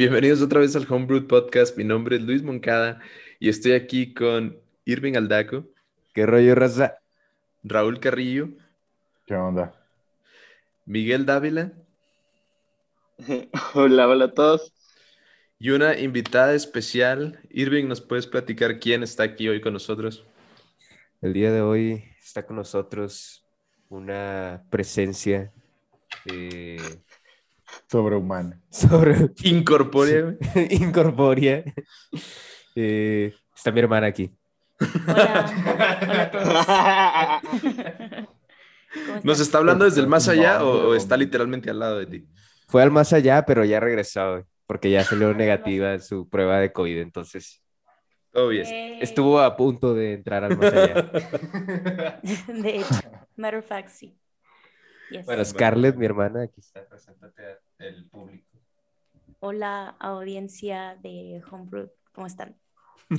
Bienvenidos otra vez al Homebrew Podcast. Mi nombre es Luis Moncada y estoy aquí con Irving Aldaco, ¿Qué rollo, raza? Raúl Carrillo, ¿Qué onda? Miguel Dávila Hola, hola a todos. y una invitada especial. Irving, ¿nos puedes platicar quién está aquí hoy con nosotros? El día de hoy está con nosotros una presencia eh, Sobrehumano. sobre Incorpórea. incorpórea. Eh, está mi hermana aquí. Hola, hola a todos. ¿Cómo ¿Nos está hablando desde el más allá o, está literalmente al lado de ti? Fue al más allá, pero ya regresó, porque ya salió negativa en su prueba de COVID. Entonces Todo bien. Estuvo a punto de entrar al más allá. De hecho, matter of fact, sí. Yes. Bueno, Scarlett, mi hermana, aquí está. Preséntate al público. Hola, audiencia de Homebrew. ¿Cómo están?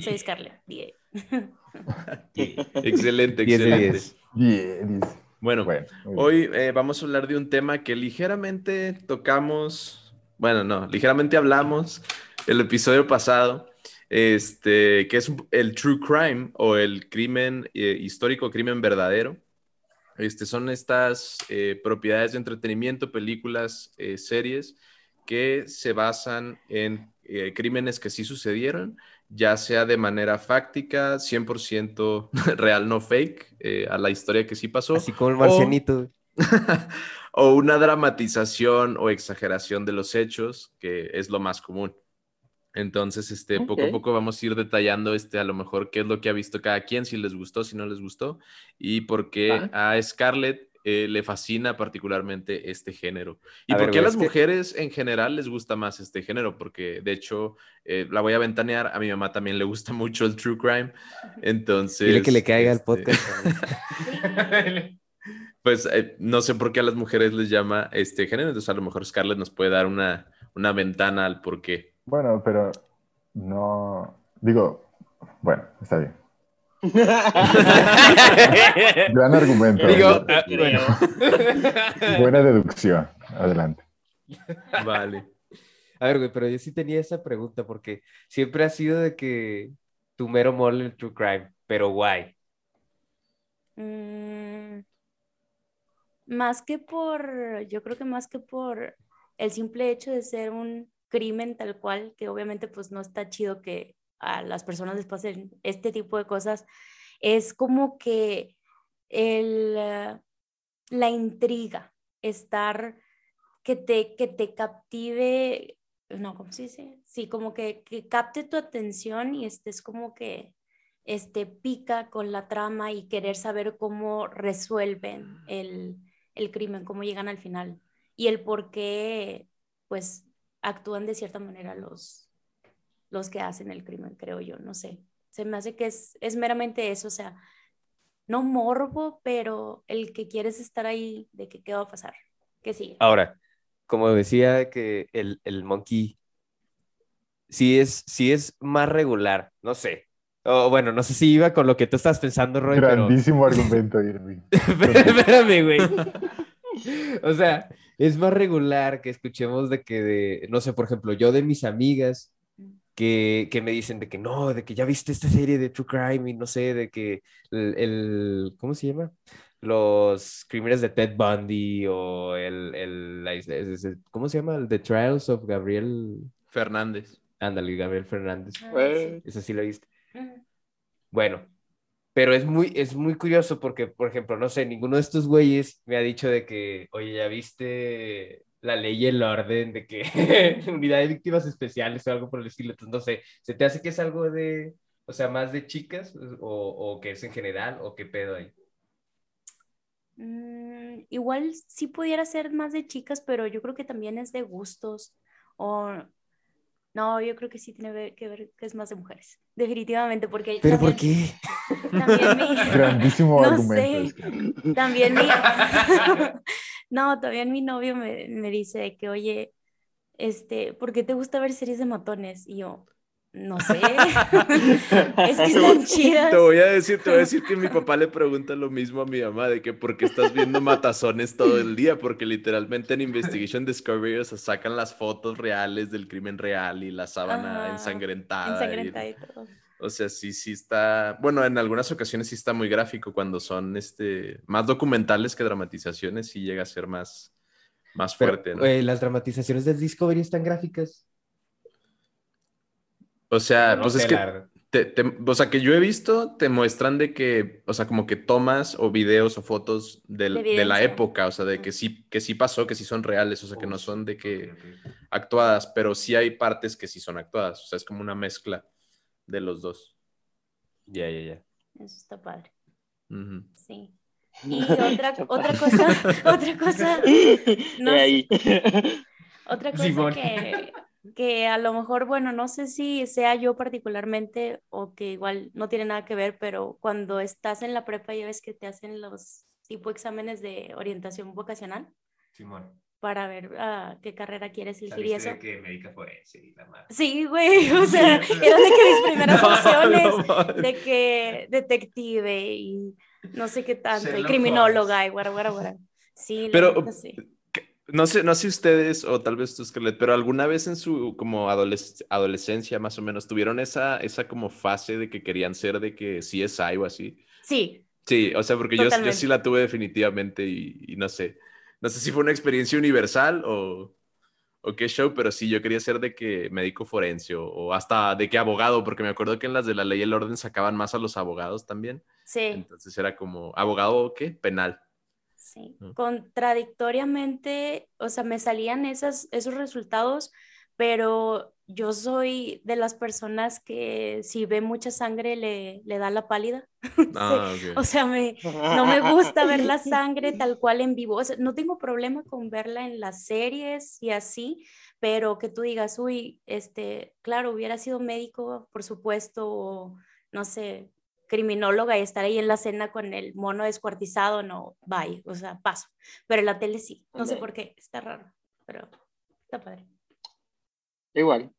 Soy Scarlett. Die. Excelente, 10 excelente. 10. Bien, dice. Bueno, Bueno, bien. hoy eh, vamos a hablar de un tema que ligeramente tocamos, bueno, no, ligeramente hablamos el episodio pasado, este, que es el true crime o el crimen eh, histórico, crimen verdadero. Este, son estas eh, propiedades de entretenimiento, películas, eh, series que se basan en eh, crímenes que sí sucedieron, ya sea de manera fáctica, 100% real, no fake, a la historia que sí pasó Así como el marcianito. o una dramatización o exageración de los hechos, que es lo más común. Entonces, este, poco a poco vamos a ir detallando, este, a lo mejor qué es lo que ha visto cada quien, si les gustó, si no les gustó, y por qué a Scarlett eh, le fascina particularmente este género. ¿Y A por ver, qué a las mujeres en general les gusta más este género? Porque, de hecho, eh, la voy a ventanear, a mi mamá también le gusta mucho el true crime, entonces... Dile que le caiga al este, podcast. Pues eh, no sé por qué a las mujeres les llama este género, entonces a lo mejor Scarlett nos puede dar una, una ventana al por qué. Bueno, pero no. Digo, bueno, está bien. Gran argumento. Digo, ah, creo. Buena deducción. Adelante. Vale. A ver, güey, pero yo sí tenía esa pregunta porque siempre ha sido de que tu mero mole el true crime, pero guay. Mm, más que por, yo creo que más que por el simple hecho de ser un crimen tal cual, que obviamente pues no está chido que a las personas les pasen este tipo de cosas, es como que el, eh, la intriga, estar, que te, que te captive, no, ¿cómo se dice? Sí, como que, que capte tu atención y estés como que este, pica con la trama y querer saber cómo resuelven el, el crimen, cómo llegan al final y el por qué, pues, actúan de cierta manera los, los que hacen el crimen, creo yo, no sé. Se me hace que es, es meramente eso, o sea, no morbo, pero el que quieres estar ahí de que qué va a pasar, que sigue. Ahora, como decía que el, el monkey sí es, sí es más regular, no sé. O bueno, no sé si iba con lo que tú estás pensando, Roy, pero... Grandísimo argumento, Irving. Espérame, güey. O sea, es más regular que escuchemos de que, de, no sé, por ejemplo, yo de mis amigas que, que me dicen de que no, de que ya viste esta serie de True Crime y no sé, de que el, el- ¿cómo se llama? Los crímenes de Ted Bundy o el, el, es- ¿cómo se llama? El The Trials of Gabriel, Fernández. ándale, Gabriel Fernández. Ah, Güey. Esa sí la viste. Bueno, pero es muy, es muy curioso porque, por ejemplo, no sé, ninguno de estos güeyes me ha dicho de que, oye, ¿ya viste la ley y el orden de que unidad de víctimas especiales o algo por el estilo? Entonces, no sé, ¿se te hace que es algo de, o sea, más de chicas o, o que es en general o qué pedo ahí? Mm, igual sí pudiera ser más de chicas, pero yo creo que también es de gustos. O no, yo creo que sí tiene que ver que es más de mujeres. Definitivamente, porque ¿Pero por también, qué? También mi, Grandísimo No argumento. sé. también mi, no, también mi novio me, me dice de que, oye, este, ¿por qué te gusta ver series de matones? Y yo, No sé. es que están chidas. Te voy a decir, te voy a decir que mi papá le pregunta lo mismo a mi mamá de que por qué estás viendo matazones todo el día, porque literalmente en Investigation Discovery o sea, sacan las fotos reales del crimen real y la sábana Ajá, ensangrentada. y- Ensangrentada y todo. O sea, sí, sí está, bueno, en algunas ocasiones sí está muy gráfico cuando son este más documentales que dramatizaciones, sí llega a ser más, más Pero, fuerte, ¿no? eh, las dramatizaciones del Discovery están gráficas. O sea, No pues es que la- te- te- o sea, que yo he visto, te muestran de que, o sea, como que tomas o videos o fotos De de, la época, o sea, de que sí, que sí pasó, que sí son reales, o sea, que no son de que actuadas, pero sí hay partes que sí son actuadas, o sea, es como una mezcla de los dos. Ya, ya, ya. Eso está padre. Sí. Y otra, otra cosa, otra cosa, no De sé. ahí. Otra cosa Simón. que, que a lo mejor, bueno, no sé si sea yo particularmente o que igual no tiene nada que ver, pero cuando estás en la prepa ya ves que te hacen los tipo exámenes de orientación vocacional Simón. Para ver ah, qué carrera quieres elegir y eso. que médica forense y la madre. Sí, güey, o sea, eran de que mis primeras opciones, No, de que detective y no sé qué tanto, y criminóloga y guara, guara, guara. Sí, Pero- sí. No sé, no sé ustedes, o tal vez tú, Scarlett, pero alguna vez en su como adoles- adolescencia más o menos tuvieron esa, esa como fase de que querían ser de que CSI o así. Sí, Sí, o sea, porque yo, yo sí la tuve definitivamente y, y no sé. No sé si fue una experiencia universal o, o qué show, pero sí, yo quería ser de que médico forense o, o hasta de que abogado, porque me acuerdo que en las de la ley y el orden sacaban más a los abogados también. sí. Entonces era como, ¿abogado qué? Penal. Sí, ¿no? contradictoriamente, o sea, me salían esas, esos resultados, pero yo soy de las personas que si ve mucha sangre le, le da la pálida. Ah, Sí, ok. O sea, me, no me gusta ver la sangre tal cual en vivo. O sea, no tengo problema con verla en las series y así, pero que tú digas, uy, este, claro, hubiera sido médico, por supuesto, o no sé, criminóloga y estar ahí en la cena con el mono descuartizado, no, bye, o sea, paso. Pero en la tele sí, no sé Ok. por qué, está raro, pero está padre. Igual,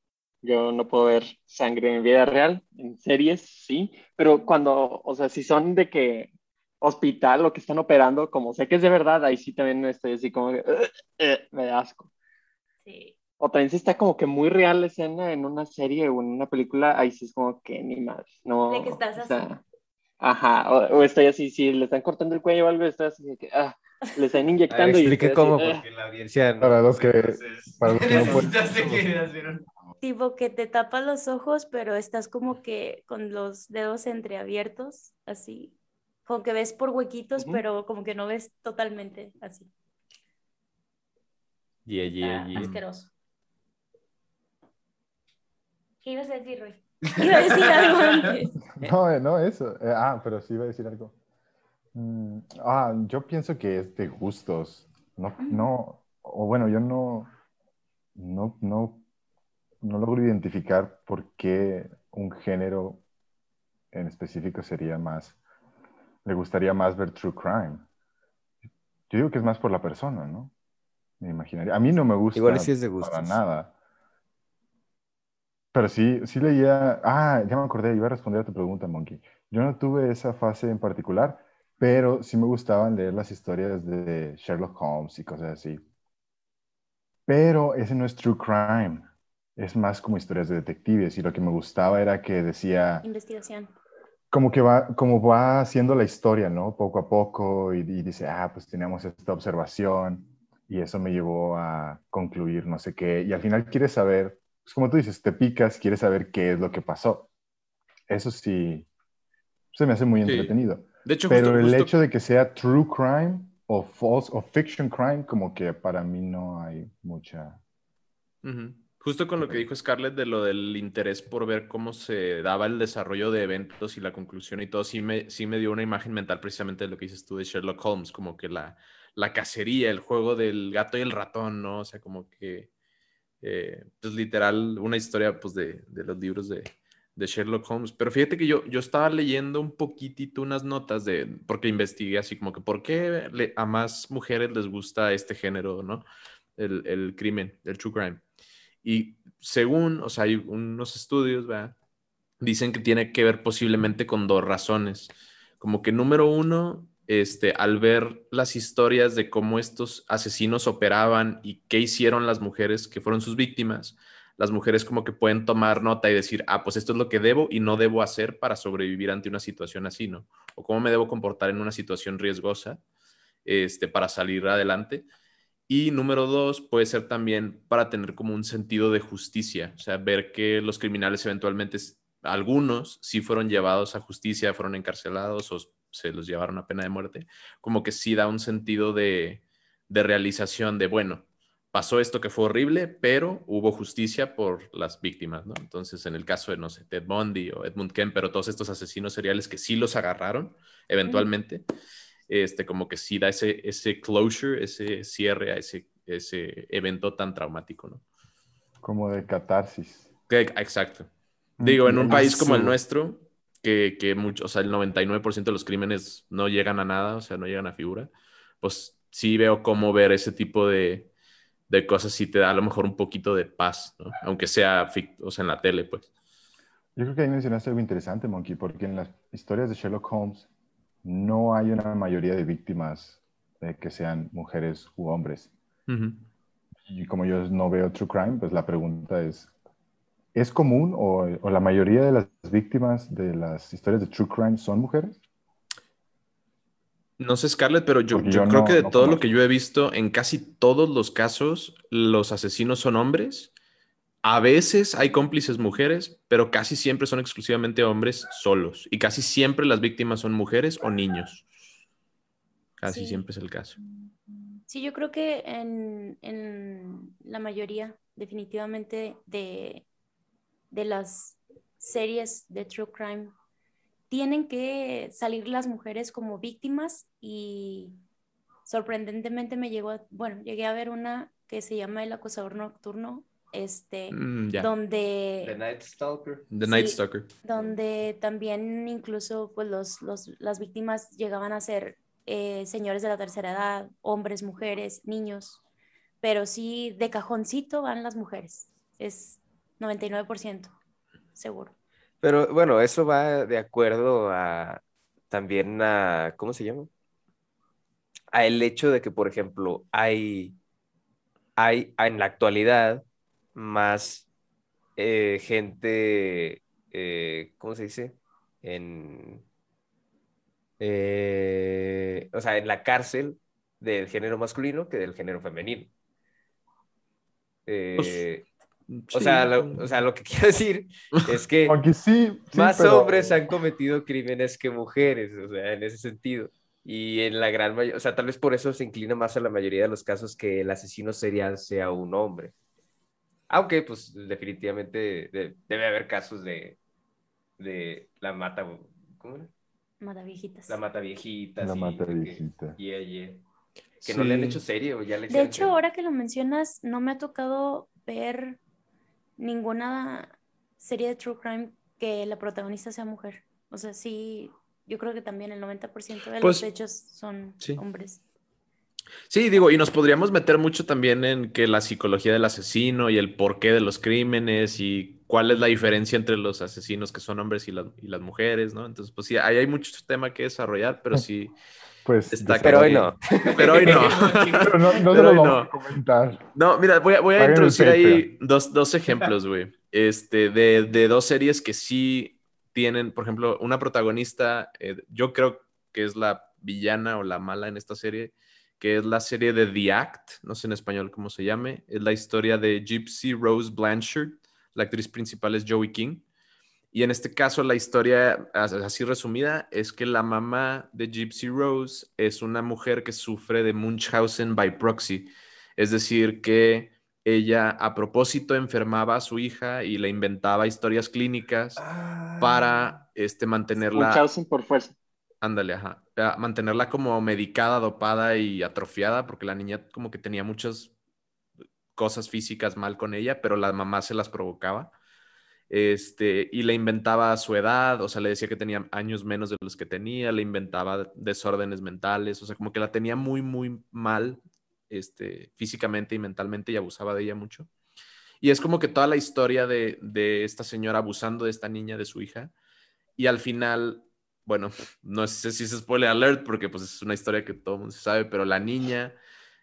yo no puedo ver sangre en vida real, en series sí, pero cuando, o sea, si son de que hospital o que están operando, como sé que es de verdad, ahí sí también estoy así como que, me da asco. Sí, O también si está como que muy real la escena en una serie o en una película, ahí sí es como que ni más, no. De que estás o así. ajá, o, o estoy así, si le están cortando el cuello o algo, estoy así de que, ah, le están A ver, inyectando y explique así, cómo, "Ah". porque la audiencia no- Para los que- entonces- para los que no pueden- que. Tipo que te tapas los ojos, pero estás como que con los dedos entreabiertos, así, como que ves por huequitos, pero como que no ves totalmente así. Yeah, yeah, yeah. asqueroso. ¿Qué ibas a decir, Roy? Iba a decir algo antes. No, eh, no, eso. Eh, ah, pero sí iba a decir algo. Mm, ah, yo pienso que es de gustos. No, no, o bueno, yo no, no, no, no logro identificar por qué un género en específico sería más, le gustaría más ver true crime. Yo digo que es más por la persona, ¿no? Me imaginaría. A mí no me gusta Igual sí es de para gustos. nada. Pero sí, sí leía. Ah, ya me acordé, iba a responder a tu pregunta, Monkey. Yo no tuve esa fase en particular, pero sí me gustaban leer las historias de Sherlock Holmes y cosas así. Pero ese no es true crime. Es más como historias de detectives. Y lo que me gustaba era que decía Investigación. como que va, como va haciendo la historia, ¿no? Poco a poco y, y dice, ah, pues teníamos esta observación y eso me llevó a concluir no sé qué. Y al final quieres saber, pues como tú dices, te picas, quieres saber qué es lo que pasó. Eso sí, se me hace muy Sí. entretenido. De hecho, Pero justo- el justo- hecho de que sea true crime o false o fiction crime, como que para mí no hay mucha... Ujú. Justo con lo que dijo Scarlett de lo del interés por ver cómo se daba el desarrollo de eventos y la conclusión y todo, sí me, sí me dio una imagen mental precisamente de lo que dices tú de Sherlock Holmes, como que la, la cacería, el juego del gato y el ratón, ¿no? O sea, como que, eh, pues literal, una historia pues de, de los libros de, de Sherlock Holmes. Pero fíjate que yo, yo estaba leyendo un poquitito unas notas de, porque investigué así como que, ¿por qué le- a más mujeres les gusta este género, ¿no? El, el crimen, el true crime. Y según, o sea, hay unos estudios, ¿verdad? Dicen que tiene que ver posiblemente con dos razones. Como que número uno, este, al ver las historias de cómo estos asesinos operaban y qué hicieron las mujeres que fueron sus víctimas, las mujeres como que pueden tomar nota y decir, ah, pues esto es lo que debo y no debo hacer para sobrevivir ante una situación así, ¿no? O cómo me debo comportar en una situación riesgosa este, para salir adelante. Y número dos, puede ser también para tener como un sentido de justicia, o sea, ver que los criminales eventualmente, algunos sí fueron llevados a justicia, fueron encarcelados o se los llevaron a pena de muerte, como que sí da un sentido de, de realización de, bueno, pasó esto que fue horrible, pero hubo justicia por las víctimas, ¿no? Entonces, en el caso de, no sé, Ted Bundy o Edmund Kemp, pero todos estos asesinos seriales que sí los agarraron eventualmente, este, como que sí da ese, ese closure, ese cierre a ese, ese evento tan traumático, ¿no? Como de catarsis. exacto. Digo, en un país como el nuestro, que, que mucho, o sea, el 99% de los crímenes no llegan a nada, o sea, no llegan a figura, pues sí veo cómo ver ese tipo de, de cosas sí te da a lo mejor un poquito de paz, ¿no? aunque sea, o sea en la tele, pues. Yo creo que ahí mencionaste algo interesante, Monkey, porque en las historias de Sherlock Holmes no hay una mayoría de víctimas que sean mujeres u hombres. Y como yo no veo True Crime, pues la pregunta es, ¿es común o, o, la mayoría de las víctimas de las historias de True Crime son mujeres? No sé, Scarlett, pero yo, yo, creo que de todo lo que yo he visto, en casi todos los casos, los asesinos son hombres. A veces hay cómplices mujeres, pero casi siempre son exclusivamente hombres solos. Y casi siempre las víctimas son mujeres o niños. Casi siempre es el caso. Sí, yo creo que en, en la mayoría, definitivamente, de, de las series de True Crime tienen que salir las mujeres como víctimas y sorprendentemente me llegó, bueno, llegué a ver una que se llama El acosador nocturno, este, mm, donde... The Night Stalker. The Night Stalker. Donde también incluso pues los, los, las víctimas llegaban a ser eh, señores de la tercera edad, hombres, mujeres, niños, pero sí de cajoncito van las mujeres, es 99% seguro. Pero bueno, eso va de acuerdo a también a, ¿cómo se llama? A el hecho de que, por ejemplo, hay, hay en la actualidad más eh, gente, eh, ¿cómo se dice? En, eh, o sea, en la cárcel del género masculino que del género femenino. Pues, o, sea, lo, o sea, lo que quiero decir es que sí, más hombres han cometido crímenes que mujeres, o sea, en ese sentido. Y en la gran mayoría, o sea, tal vez por eso se inclina más a la mayoría de los casos que el asesino serial sea un hombre. Aunque, pues, definitivamente debe haber casos de, de la mata, ¿cómo era? Mata viejitas. La mata viejitas. La mata viejita. Y, y, que no le han hecho serio, ya le De hecho, ahora que lo mencionas, no me ha tocado ver ninguna serie de True Crime que la protagonista sea mujer. O sea, sí, yo creo que también el 90% de los pues, hechos son hombres. Sí, digo, y nos podríamos meter mucho también en que la psicología del asesino y el porqué de los crímenes y cuál es la diferencia entre los asesinos que son hombres y, las mujeres, ¿no? Entonces, pues sí, ahí hay mucho tema que desarrollar, pero sí. Pues, está pero hoy no. Pero hoy no. pero no, no lo vamos a comentar. No, mira, voy a, voy a introducir ahí dos, dos ejemplos, güey. Este, de, de, dos series que sí tienen, por ejemplo, una protagonista, eh, yo creo que es la villana o la mala en esta serie, que es la serie de The Act, no sé en español cómo se llame, es la historia de Gypsy Rose Blanchard, la actriz principal es Joey King. Y en este caso, la historia, así resumida, es que la mamá de Gypsy Rose es una mujer que sufre de Munchausen by proxy. Es decir, que ella a propósito enfermaba a su hija y le inventaba historias clínicas ah. para este, mantenerla. Munchausen por fuerza. Ándale, ajá. Mantenerla como medicada, dopada y atrofiada, porque la niña como que tenía muchas cosas físicas mal con ella, pero la mamá se las provocaba este, y le inventaba su edad, o sea, le decía que tenía años menos de los que tenía, le inventaba desórdenes mentales, o sea, como que la tenía muy, muy mal este, físicamente y mentalmente y abusaba de ella mucho. Y es como que toda la historia de, de esta señora abusando de esta niña, de su hija. Y al final, bueno, no sé si es spoiler alert porque pues es una historia que todo el mundo sabe, pero la niña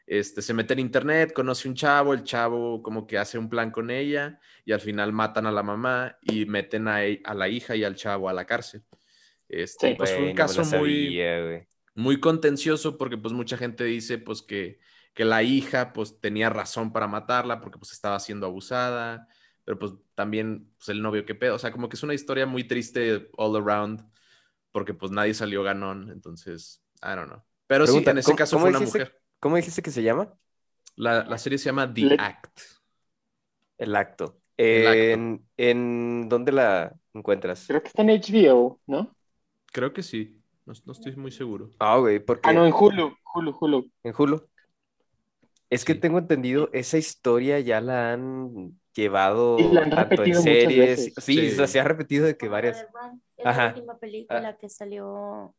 este, se mete en internet, conoce un chavo, el chavo como que hace un plan con ella y al final matan a la mamá y meten a, e- a la hija y al chavo a la cárcel. Este, Sí. pues fue un no caso muy, muy contencioso porque pues mucha gente dice pues que, que la hija pues tenía razón para matarla porque pues estaba siendo abusada, pero pues también pues el novio qué pedo, o sea, como que es una historia muy triste all around porque pues nadie salió ganón, entonces, I don't know. Pero Pregunta, sí, en ese ¿cómo- caso fue una dijiste? mujer. ¿Cómo dijiste que se llama? La, la serie se llama The Act. El acto. El acto. En, en ¿Dónde la encuentras? Creo que está en HBO, ¿no? Creo que sí, no, no estoy muy seguro. Ah, güey, porque Ah, no, en Hulu, Hulu, Hulu. en Hulu. Es que tengo entendido, esa historia ya la han llevado Y la han tanto en repetido series. veces. Sí, Sí. o sea, se ha repetido de que varias. Es Ajá. la última película que salió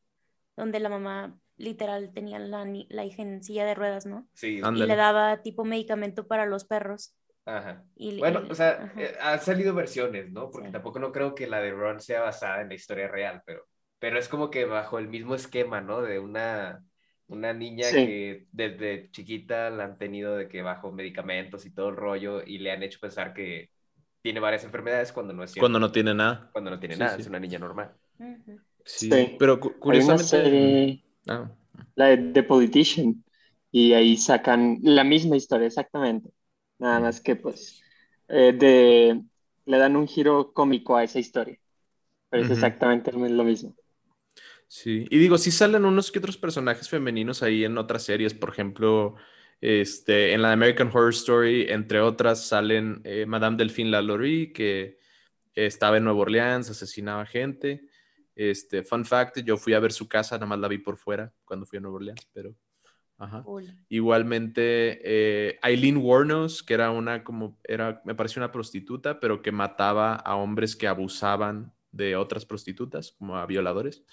donde la mamá literal tenía la, la hija en silla de ruedas, ¿no? Sí. Y Ándale. le daba tipo medicamento para los perros. Ajá. Y, Bueno, y- o sea, ajá. eh, han salido versiones, ¿no? Porque Sí. tampoco no creo que la de Ron sea basada en la historia real, pero, pero es como que bajo el mismo esquema, ¿no? De una, una niña Sí. que desde chiquita la han tenido de que bajo medicamentos y todo el rollo y le han hecho pensar que tiene varias enfermedades cuando no es cierto. Cuando no tiene nada. Cuando no tiene Sí, nada, sí. es una niña normal. Ujú. Sí, Sí. pero cu- Hay una curiosamente... serie, Ah, la de The Politician, y ahí sacan la misma historia, exactamente. Nada más que, pues, eh, de, le dan un giro cómico a esa historia. Pero es Ujú. exactamente lo lo mismo. Sí, y digo, sí salen unos que otros personajes femeninos ahí en otras series, por ejemplo, este, en la American Horror Story, entre otras, salen eh, Madame Delphine Lalaurie, que estaba en Nueva Orleans, asesinaba gente. Este, fun fact, yo fui a ver su casa, nada más la vi por fuera cuando fui a Nueva Orleans, pero, ajá. Igualmente, eh, Eileen Warnos, que era una como, era, me pareció una prostituta, pero que mataba a hombres que abusaban de otras prostitutas, como a violadores.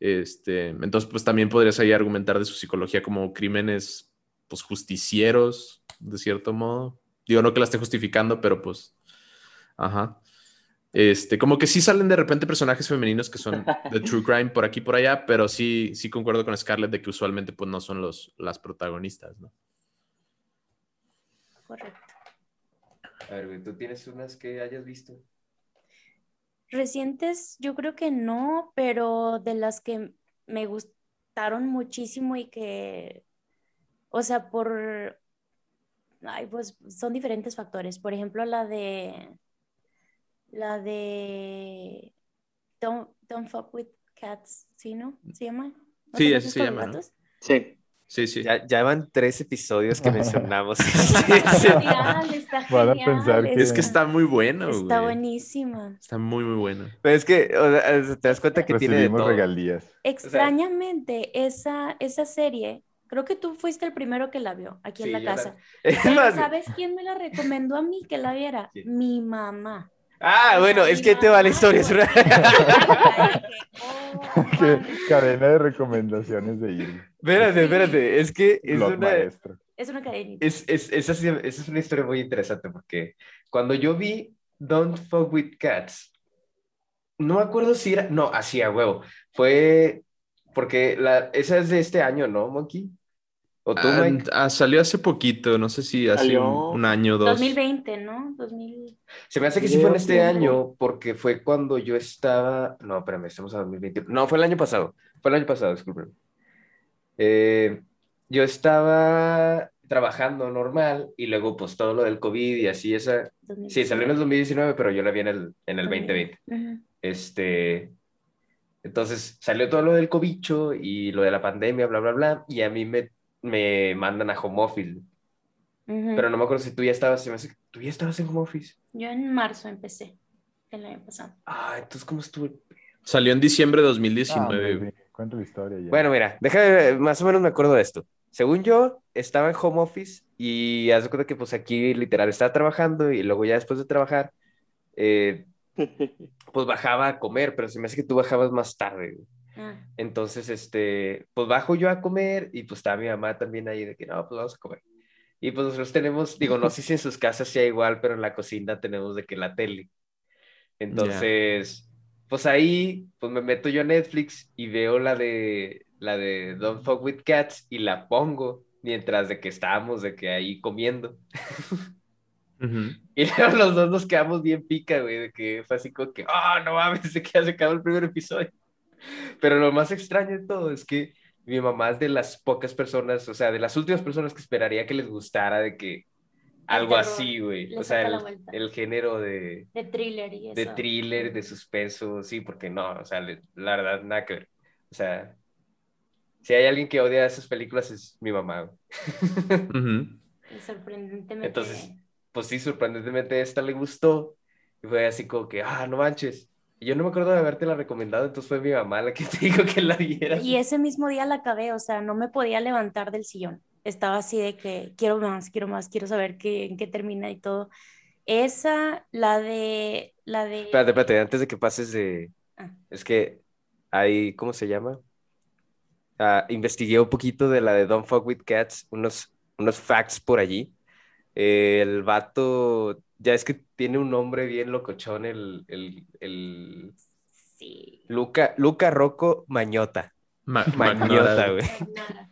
Este, entonces, pues también podrías ahí argumentar de su psicología como crímenes, pues justicieros, de cierto modo. Digo, no que la esté justificando, pero pues, ajá. Este, como que sí salen de repente personajes femeninos que son de true crime por aquí y por allá, pero sí, sí concuerdo con Scarlett de que usualmente pues no son los, las protagonistas, ¿no? Correcto. A ver, güey, ¿tú tienes unas que hayas visto? Recientes, yo creo que no, pero de las que me gustaron muchísimo y que, o sea, por, ay, pues son diferentes factores. Por ejemplo, la de, la de Don't, Don't Fuck with Cats, ¿sí, no? ¿Se llama? ¿No Sí, así se llama, los ¿no? gatos? Sí. Sí, sí. Ya, ya van tres episodios que mencionamos. Está genial, está Van a genial. pensar que- Es que está muy bueno, Está güey. buenísima. Está muy, muy bueno. Pero es que, o sea, te das cuenta que tiene de Recibimos todo. regalías. Extrañamente, esa, esa serie, creo que tú fuiste el primero que la vio aquí Sí, en la casa. Es ¿sabes quién me la recomendó a mí que la viera? ¿Quién? Mi mamá. Ah, bueno, es que te va la historia. es. Qué cadena de recomendaciones de Irma. Espérate, espérate, es que es Blog una, maestro. Es una cadenita. es, es, esa es una historia muy interesante porque cuando yo vi Don't Fuck With Cats, no me acuerdo si era, no, así a huevo, fue porque la, esa es de este año, ¿no, Monkey? ¿O tú, Ah, Mike? ah, salió hace poquito, no sé si hace Salió- un, un año o dos. 2020, ¿no? 2000. Se me hace que sí fue en este año porque fue cuando yo estaba, no, espérame, estamos a 2021, no, fue el año pasado, fue el año pasado, disculpen. Eh, yo estaba trabajando normal y luego pues todo lo del COVID y así esa, sí, salió en el 2019, pero yo la vi en el, en el 2020. Ujú. Este, entonces salió todo lo del cobicho y lo de la pandemia, bla, bla, bla, y a mí me, me mandan a home office, Ujú. pero no me acuerdo si tú ya estabas, tú ya estabas en home office. Yo en marzo empecé, el año pasado. Ah, entonces, ¿cómo estuvo? el Salió en diciembre de Ah, 2019. hombre, güey. sí, Cuenta la historia ya. Bueno, mira, déjame, más o menos me acuerdo de esto. Según yo, estaba en home office y haz de cuenta que pues aquí literal estaba trabajando y luego ya después de trabajar, eh, pues bajaba a comer, pero se me hace que tú bajabas más tarde. güey. Ah, Entonces, este, pues bajo yo a comer y pues estaba mi mamá también ahí de que no, pues vamos a comer. Y pues nosotros tenemos, digo, no sé si en sus casas sea igual, pero en la cocina tenemos de que la tele. Entonces, pues ahí, pues me meto yo a Netflix y veo la de, la de Don't Fuck With Cats y la pongo mientras de que estábamos de que ahí comiendo. Y luego los dos nos quedamos bien pica, güey, de que fue así como que, ah, no mames, de que ya se acabó el primer episodio. Pero lo más extraño de todo es que mi mamá es de las pocas personas, o sea, de las últimas personas que esperaría que les gustara de que algo así, güey. O sea, el, género de... De thriller y eso. De thriller, de suspenso, sí, porque no, o sea, la verdad, nada que ver. O sea, si hay alguien que odia esas películas es mi mamá. Sorprendentemente. Entonces, pues sí, sorprendentemente esta le gustó. Y fue así como que, ah, no manches. Yo no me acuerdo de haberte la recomendado, entonces fue mi mamá la que te dijo que la vieras. Y ese mismo día la acabé, o sea, no me podía levantar del sillón. Estaba así de que quiero más, quiero más, quiero saber qué, en qué termina y todo. Esa, la de, la de... Espérate, espérate, antes de que pases de... Ah. Es que hay, ¿cómo se llama? Ah, investigué un poquito de la de Don't Fuck With Cats, unos, unos facts por allí. el vato ya es que tiene un nombre bien locochón el, el, el... Sí. Luca, Luca Rocco Mañota. Mañota, güey.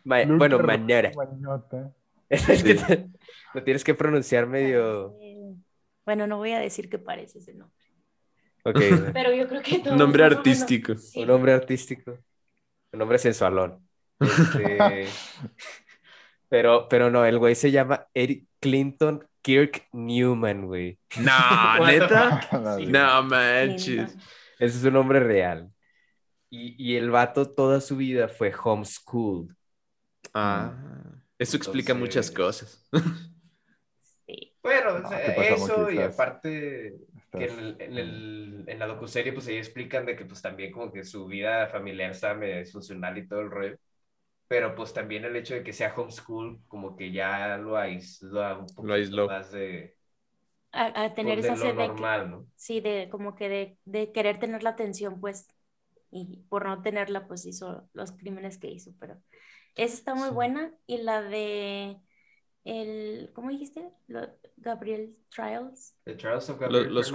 bueno, Mañara. Mañota. Es que lo tienes que pronunciar medio... Bueno, no voy a decir que parece ese nombre. Ok. Pero yo creo que todo Nombre artístico. Un nombre artístico. Un nombre sensualón. Este... pero, pero no, el güey se llama Eric Clinton Kirk Newman, güey. No, neta. no manches. Ese es un nombre real. Y, y, el vato toda su vida fue homeschooled. Ah, eso explica muchas cosas. Sí. Bueno, eso y aparte que en, el, en, la docuserie pues ahí explican de que pues también como que su vida familiar está funcional y todo el rollo pero pues también el hecho de que sea homeschool, como que ya lo aísla un poco más de... A, tener pues, esa sed normal, ¿no? Sí, de como que de, de, querer tener la atención, pues, y por no tenerla, pues hizo los crímenes que hizo, pero esa está muy buena, y la de, el, ¿cómo dijiste? Gabriel Trials. los,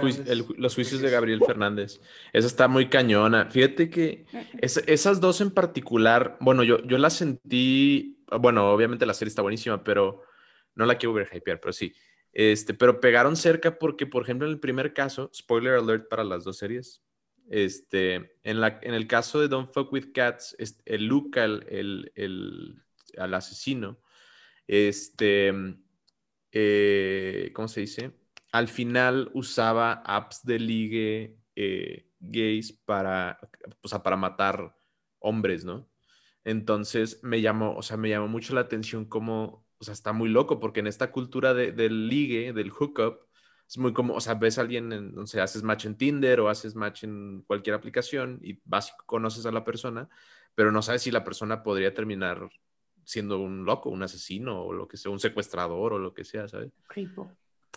los, juicios de Gabriel Fernández. Esa está muy cañona. Fíjate que esas dos en particular, bueno, yo, yo las sentí, bueno, obviamente la serie está buenísima, pero no la quiero ver hypear, pero sí. Este, pero pegaron cerca porque, por ejemplo, en el primer caso, spoiler alert para las dos series, este, en, la, en el caso de Don't Fuck With Cats, el Luca, el, el, el asesino, este eh, ¿cómo se dice? Al final usaba apps de ligue eh, gays para, o sea, para matar hombres, ¿no? Entonces me llamó, o sea, me llamó mucho la atención cómo, o sea, está muy loco porque en esta cultura del ligue, del hookup, es muy como, o sea, ves a alguien, en, no sé, haces match en Tinder o haces match en cualquier aplicación y básico conoces a la persona, pero no sabes si la persona podría terminar siendo un loco, un asesino o lo que sea, un secuestrador o lo que sea, ¿sabes?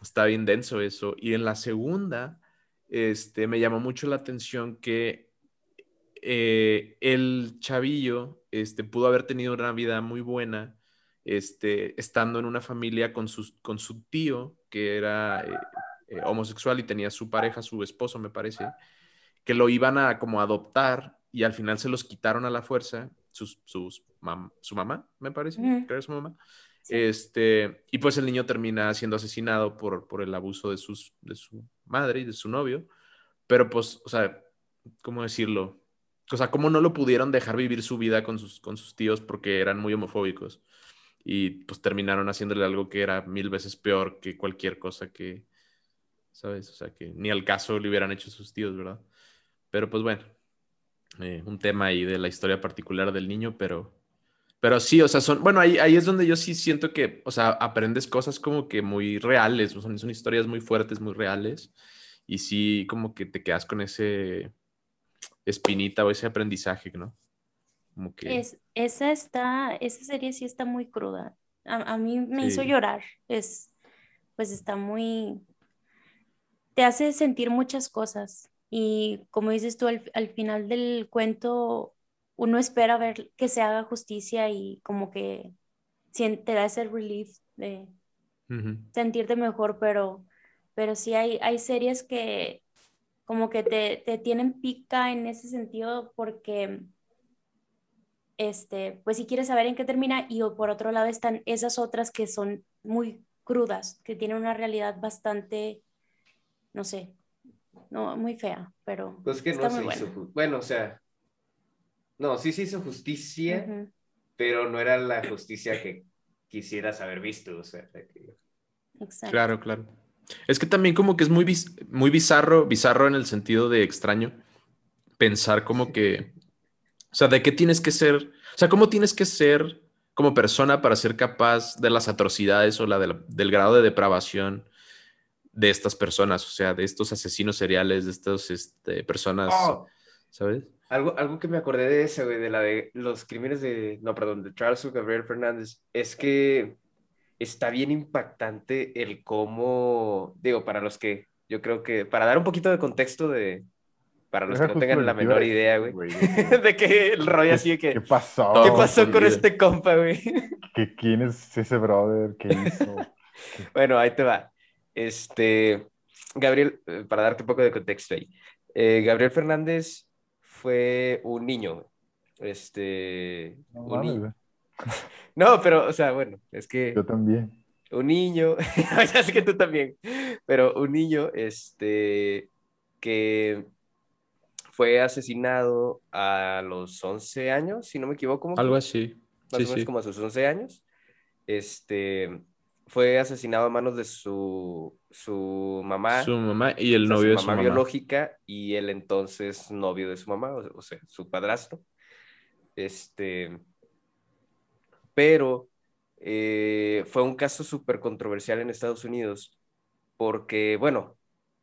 Está bien denso eso. Y en la segunda, este, me llamó mucho la atención que eh, el chavillo este, pudo haber tenido una vida muy buena este, estando en una familia con, sus, con su tío, que era eh, eh, homosexual y tenía su pareja, su esposo, me parece, que lo iban a como adoptar y al final se los quitaron a la fuerza sus, sus su mamá, me parece, creo que su mamá. Este, y pues el niño termina siendo asesinado por, por el abuso de, sus, de su madre y de su novio. Pero pues, o sea, ¿cómo decirlo? O sea, ¿cómo no lo pudieron dejar vivir su vida con sus, con sus tíos porque eran muy homofóbicos? Y pues terminaron haciéndole algo que era mil veces peor que cualquier cosa que, ¿sabes? O sea, que ni al caso le hubieran hecho sus tíos, ¿verdad? Pero pues bueno, eh, un tema ahí de la historia particular del niño, pero, pero sí, o sea, son, bueno, ahí, ahí es donde yo sí siento que, o sea, aprendes cosas como que muy reales, son, son historias muy fuertes, muy reales, y sí como que te quedas con ese espinita o ese aprendizaje, ¿no? Como que... Es, esa está, esa serie sí está muy cruda. A, mí me hizo llorar, es, pues está muy, te hace sentir muchas cosas. Y como dices tú, al, al final del cuento, uno espera ver que se haga justicia y como que te da ese relief de, sentirte mejor, pero, pero sí hay, hay series que como que te, te tienen pica en ese sentido porque, este, pues si quieres saber en qué termina y por otro lado están esas otras que son muy crudas, que tienen una realidad bastante, no sé, no, muy fea, pero Pues que está no se muy hizo. buena. ju- Bueno, o sea. No, sí se hizo justicia, pero no era la justicia que quisieras haber visto. O sea, que- exacto. Claro, claro. Es que también como que es muy, biz- muy bizarro, bizarro en el sentido de extraño, pensar como que, o sea, de qué tienes que ser, o sea, cómo tienes que ser como persona para ser capaz de las atrocidades o la de la- del grado de depravación de estas personas, o sea, de estos asesinos seriales, de estas este, personas, Oh, ¿sabes? algo, algo que me acordé de ese, güey, de la de los crímenes de. No, perdón, de Charles Gabriel Fernández, es que está bien impactante el cómo. Digo, para los que. Yo creo que. Para dar un poquito de contexto de. Para los que no tengan la menor idea, güey. güey, de que- De que el rollo así de que. ¿Qué pasó? ¿Qué pasó tu con vida. este compa, güey? ¿Que ¿Quién es ese brother? ¿Qué hizo? Bueno, ahí te va. Este, Gabriel, eh, para darte un poco de contexto ahí. Eh, Gabriel Fernández fue un niño. Este, No, un mames, ni- güey. No, pero, o sea, bueno, es que Yo también. un niño, ya sé que tú también, pero un niño, este, que fue asesinado a los 11 años, si no me equivoco. ¿cómo Algo así. más Sí, o menos sí. como a sus 11 años. Este, fue asesinado a manos de su, su mamá, Su mamá y el o sea, novio de su su mamá biológica y el entonces novio de su mamá, o, o sea, su padrastro. Este, pero eh, fue un caso súper controversial en Estados Unidos porque, bueno,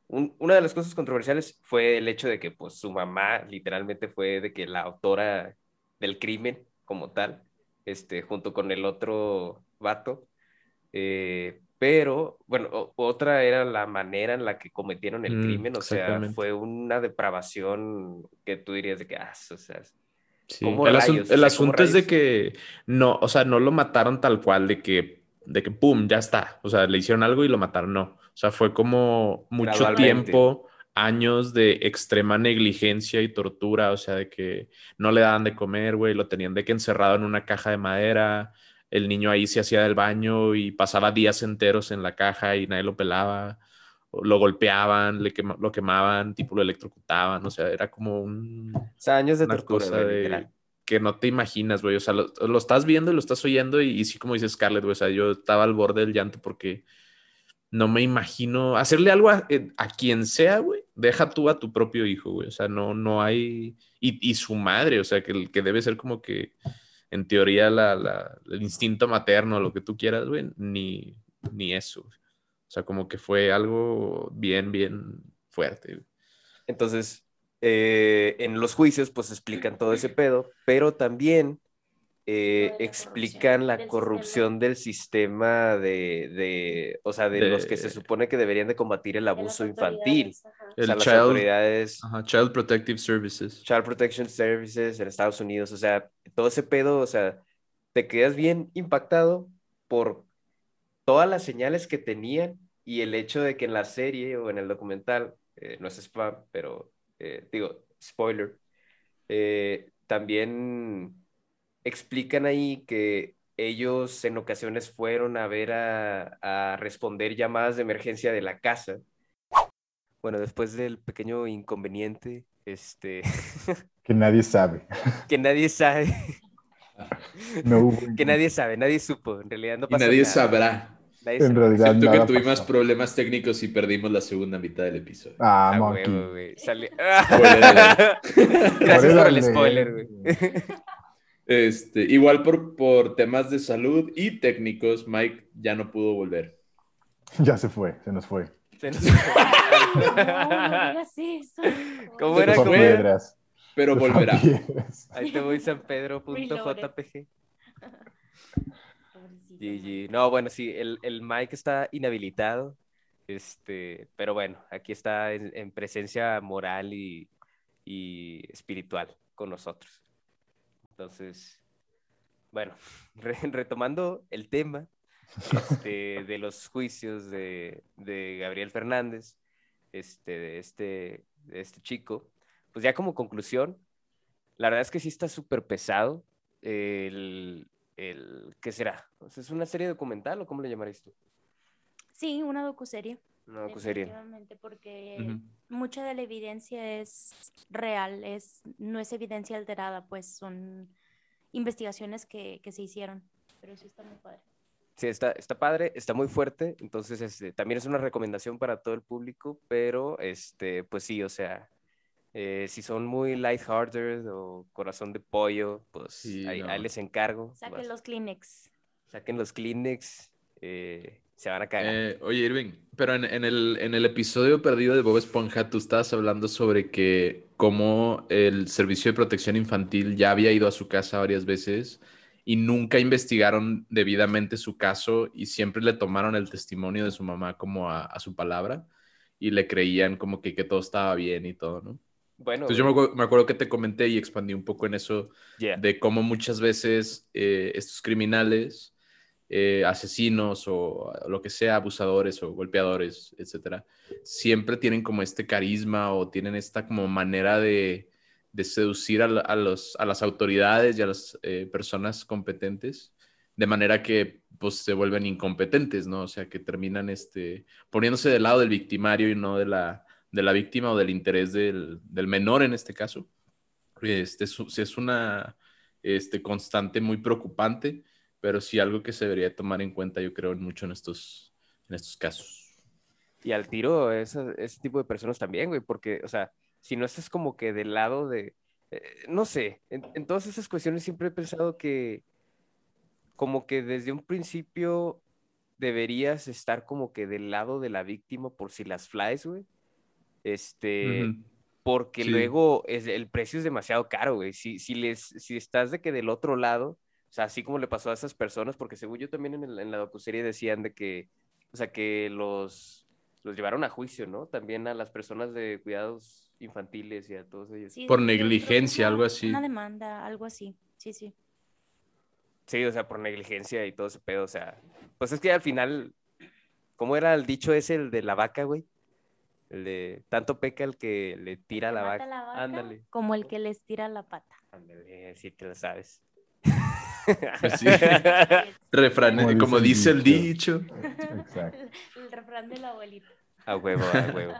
un- una de las cosas controversiales fue el hecho de que pues su mamá literalmente fue de que la autora del crimen como tal, este, junto con el otro vato. Eh, pero, bueno, otra era la manera en la que cometieron el Mm, crimen, o sea, fue una depravación que tú dirías de que, ah, o sea, Sí, ¿Cómo El, asun- el ¿cómo asunto es de que no, o sea, no lo mataron tal cual, de que, de que pum, ya está. O sea, le hicieron algo y lo mataron. No. O sea, fue como mucho tiempo, años de extrema negligencia y tortura. O sea, de que no le daban de comer, güey, lo tenían de que encerrado en una caja de madera. El niño ahí se hacía del baño y pasaba días enteros en la caja y nadie lo pelaba. Lo golpeaban, le quema- lo quemaban, tipo lo electrocutaban. O sea, era como un o sea, años de una tortura, cosa güey, de literal. que no te imaginas, güey. O sea, lo, lo estás viendo y lo estás oyendo y, y sí, como dice Scarlett, güey. O sea, yo estaba al borde del llanto porque no me imagino hacerle algo a, eh, a quien sea, güey. Deja tú a tu propio hijo, güey. O sea, no, no hay... Y, y su madre, o sea, que, el- que debe ser como que, en teoría, la, la- el instinto materno, lo que tú quieras, güey. Ni, ni eso. O sea, como que fue algo bien, bien fuerte. Entonces, eh, en los juicios, pues explican todo ese pedo, pero también eh, la explican corrupción la del corrupción del sistema de, de- o sea, de, De- los que se supone que deberían de combatir el abuso infantil. O El sea, las child, autoridades, ajá, child Protective Services. Child Protection Services en Estados Unidos, o sea, todo ese pedo, o sea, te quedas bien impactado por todas las señales que tenían y el hecho de que en la serie o en el documental, eh, no es spam, pero eh, digo, spoiler, eh, también explican ahí que ellos en ocasiones fueron a ver a, a responder llamadas de emergencia de la casa. Bueno, después del pequeño inconveniente, este, Que nadie sabe. que nadie sabe, No hubo que nadie sabe, nadie supo, en realidad no Y pasó nadie nada. sabrá. Nadie En sabe. realidad Siento que tuvimos pasó. problemas técnicos y perdimos la segunda mitad del episodio. Ah, Ah, monkey. huevo, güey. Sale-. Gracias por el spoiler, güey. Este, igual por, por temas de salud y técnicos, Mike ya no pudo volver. Ya se fue, se nos fue. Se nos- No, no eso. ¿Cómo era? Fue a ¿Cómo fue. Pero Se fue volverá. Ahí te voy, sanpedro.jpg. GG. No, bueno, sí, el, el Mike está inhabilitado, este, pero bueno, aquí está en, en presencia moral y, y espiritual con nosotros. Entonces, bueno, re- retomando el tema, este, de los juicios de, de Gabriel Fernández, este, de este, de este chico, pues ya como conclusión, la verdad es que sí está súper pesado el, el, ¿qué será? ¿Es una serie documental o cómo le llamarías tú? Sí, una docuserie. Una docuserie. Porque mucha de la evidencia es real, es, no es evidencia alterada, pues son investigaciones que, que se hicieron, pero sí está muy padre. Sí, está, está padre, está muy fuerte, entonces este, también es una recomendación para todo el público, pero este, pues sí, o sea, eh, si son muy lighthearted o corazón de pollo, pues ahí, les encargo. Saquen los Kleenex. Saquen los Kleenex, eh, se van a caer. Eh, oye, Irving, pero en, en, el, en el episodio perdido de Bob Esponja, tú estabas hablando sobre que como el Servicio de Protección Infantil ya había ido a su casa varias veces y nunca investigaron debidamente su caso y siempre le tomaron el testimonio de su mamá como a, su palabra y le creían como que, que, todo estaba bien y todo, ¿no? Bueno. Entonces yo me acuerdo, que te comenté y expandí un poco en eso de cómo muchas veces eh, estos criminales, eh, asesinos o lo que sea, abusadores o golpeadores, etcétera, siempre tienen como este carisma o tienen esta como manera de, seducir a, los, a, las autoridades y a las eh, personas competentes, de manera que pues se vuelven incompetentes, ¿no? O sea, que terminan este, poniéndose del lado del victimario y no de la, de la víctima o del interés del, del menor en este caso. Este es, es una este, constante muy preocupante, pero sí algo que se debería tomar en cuenta, yo creo, mucho en estos, en estos casos. Y al tiro, ese, ese tipo de personas también, güey, porque, o sea, si no estás como que del lado de, eh, no sé, en, todas esas cuestiones siempre he pensado que como que desde un principio deberías estar como que del lado de la víctima por si las flies, güey. Este, porque luego es, el precio es demasiado caro, güey. Si, si, les, si estás de que del otro lado, o sea, así como le pasó a esas personas, porque según yo también en, el, en la docuserie decían de que, o sea, que los, los llevaron a juicio, ¿no? También a las personas de cuidados infantiles y a todos ellos. por negligencia, algo así. Una demanda, algo así, sí, sí. Sí, o sea, por negligencia y todo ese pedo, o sea, pues es que al final, ¿cómo era el dicho ese, el de la vaca, güey? El de tanto peca el que le tira la vaca. Ándale. Como el que les tira la pata. Ándale, sí te lo sabes. Pues sí. refrán, como, dice el dicho. Exacto. El, refrán de la abuelita. A huevo, a huevo.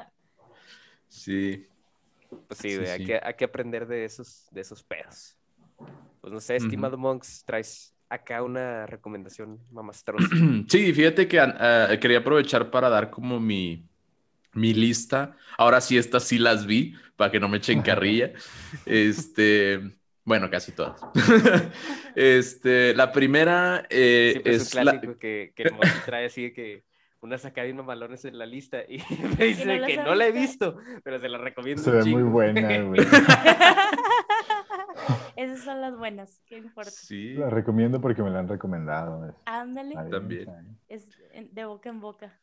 Sí. Pues sí, Hay, que, hay, que, aprender de esos, de esos pedos. Pues no sé, estimado Monks, traes acá una recomendación mamastrosa. Sí, fíjate que ah, quería aprovechar para dar como mi, mi lista. Ahora sí, estas sí las vi, para que no me echen carrilla. este, bueno, casi todas. este, la primera eh, es, un clásico que, que el trae así que una sacada y malones en la lista y me dice que no la he visto, pero se la recomiendo. Se ve muy buena, güey. Esas son las buenas, ¿qué importa? Sí. La recomiendo porque me la han recomendado. Ándale. También. Es de boca en boca.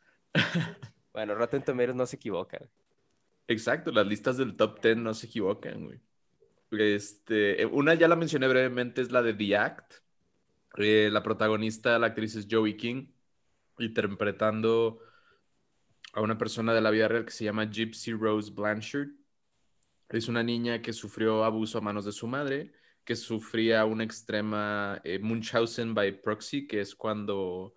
bueno, Rotten Tomatoes no se equivoca. Exacto, las listas del top 10 no se equivocan, güey. Este, una ya la mencioné brevemente, es la de The Act. Eh, la protagonista, la actriz es Joey King interpretando a una persona de la vida real que se llama Gypsy Rose Blanchard. Es una niña que sufrió abuso a manos de su madre, que sufría una extrema eh, Munchausen by proxy, que es cuando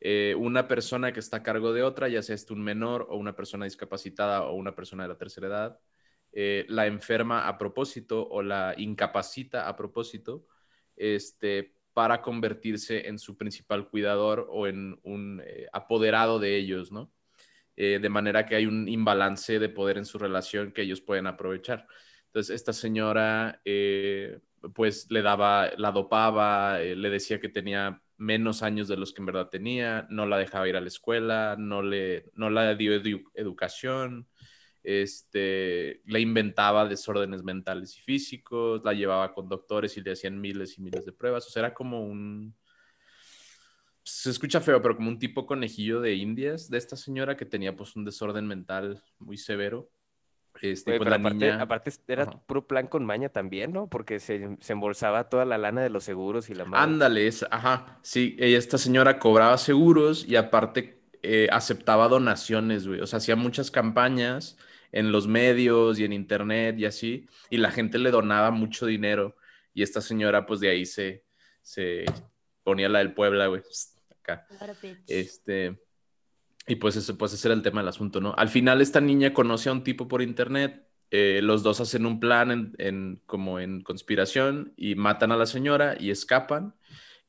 eh, una persona que está a cargo de otra, ya sea este un menor o una persona discapacitada o una persona de la tercera edad, eh, la enferma a propósito o la incapacita a propósito, este, para convertirse en su principal cuidador o en un eh, apoderado de ellos, ¿no? Eh, de manera que hay un imbalance de poder en su relación que ellos pueden aprovechar. Entonces, esta señora, pues, le daba, la dopaba, le decía que tenía menos años de los que en verdad tenía, no la dejaba ir a la escuela, no, le, no la dio educación, este, le inventaba desórdenes mentales y físicos, la llevaba con doctores y le hacían miles y miles de pruebas. O sea, era como un... Se escucha feo, pero como un tipo conejillo de indias de esta señora que tenía pues un desorden mental muy severo. Este, Oye, pues pero aparte, niña... aparte era Ajá. puro plan con maña también, ¿no? Porque se, se embolsaba toda la lana de los seguros y la madre. Ándale, esa- ajá. Sí, ella, esta señora cobraba seguros y aparte eh, aceptaba donaciones, güey. O sea, hacía muchas campañas en los medios y en internet y así, y la gente le donaba mucho dinero. Y esta señora, pues de ahí se, se ponía la del Puebla, güey. Acá. Este, y pues, eso, pues ese era el tema del asunto, ¿no? Al final esta niña conoce a un tipo por internet, eh, los dos hacen un plan en, en- como en conspiración y matan a la señora y escapan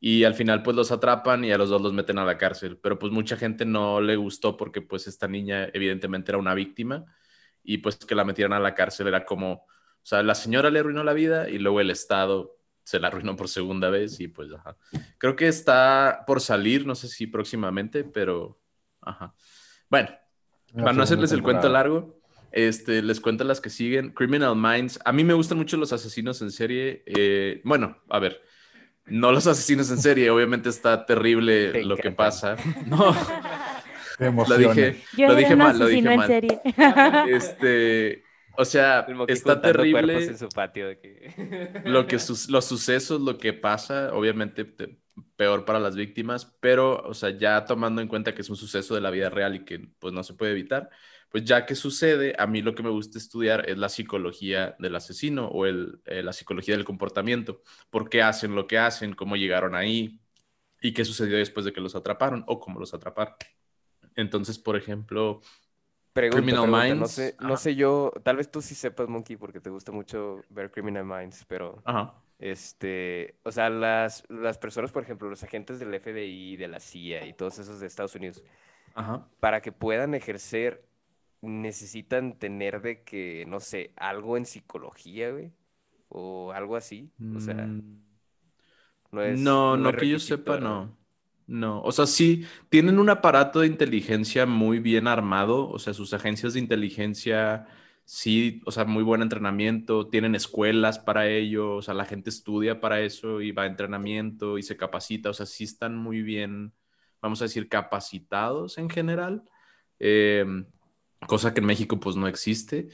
y al final pues los atrapan y a los dos los meten a la cárcel, pero pues mucha gente no le gustó porque pues esta niña evidentemente era una víctima y pues que la metieran a la cárcel era como, o sea, la señora le arruinó la vida y luego el Estado se la arruinó por segunda vez y pues, ajá. Creo que está por salir, no sé si próximamente, pero, ajá. Bueno, La para no hacerles el cuento largo, este, les cuento las que siguen. Criminal Minds. A mí me gustan mucho los asesinos en serie. eh, bueno, a ver, no los asesinos en serie. Obviamente está terrible Te lo que pasa. No, lo dije, Yo lo dije mal, lo dije mal. serie. Este, o sea, está terrible en su patio de que... lo que sus- los sucesos, lo que pasa, obviamente te- peor para las víctimas, pero, o sea, ya tomando en cuenta que es un suceso de la vida real y que pues no se puede evitar, pues ya que sucede, a mí lo que me gusta estudiar es la psicología del asesino o el, eh, la psicología del comportamiento, por qué hacen lo que hacen, cómo llegaron ahí y qué sucedió después de que los atraparon o cómo los atraparon. Entonces, por ejemplo, Pregunta, Criminal pregunta, No Minds, sé, no sé yo, tal vez tú sí sepas, Monkey, porque te gusta mucho ver Criminal Minds, pero, ajá, este, o sea, las, las personas, por ejemplo, los agentes del FBI, de la CIA y todos esos de Estados Unidos, ajá. para que puedan ejercer, necesitan tener de que, no sé, algo en psicología, güey, o algo así, o sea, Mm. no es... No, que yo sepa, no. No, o sea, sí, tienen un aparato de inteligencia muy bien armado, o sea, sus agencias de inteligencia, sí, o sea, muy buen entrenamiento, tienen escuelas para ello, o sea, la gente estudia para eso y va a entrenamiento y se capacita, o sea, sí están muy bien, vamos a decir, capacitados en general, eh, cosa que en México pues no existe.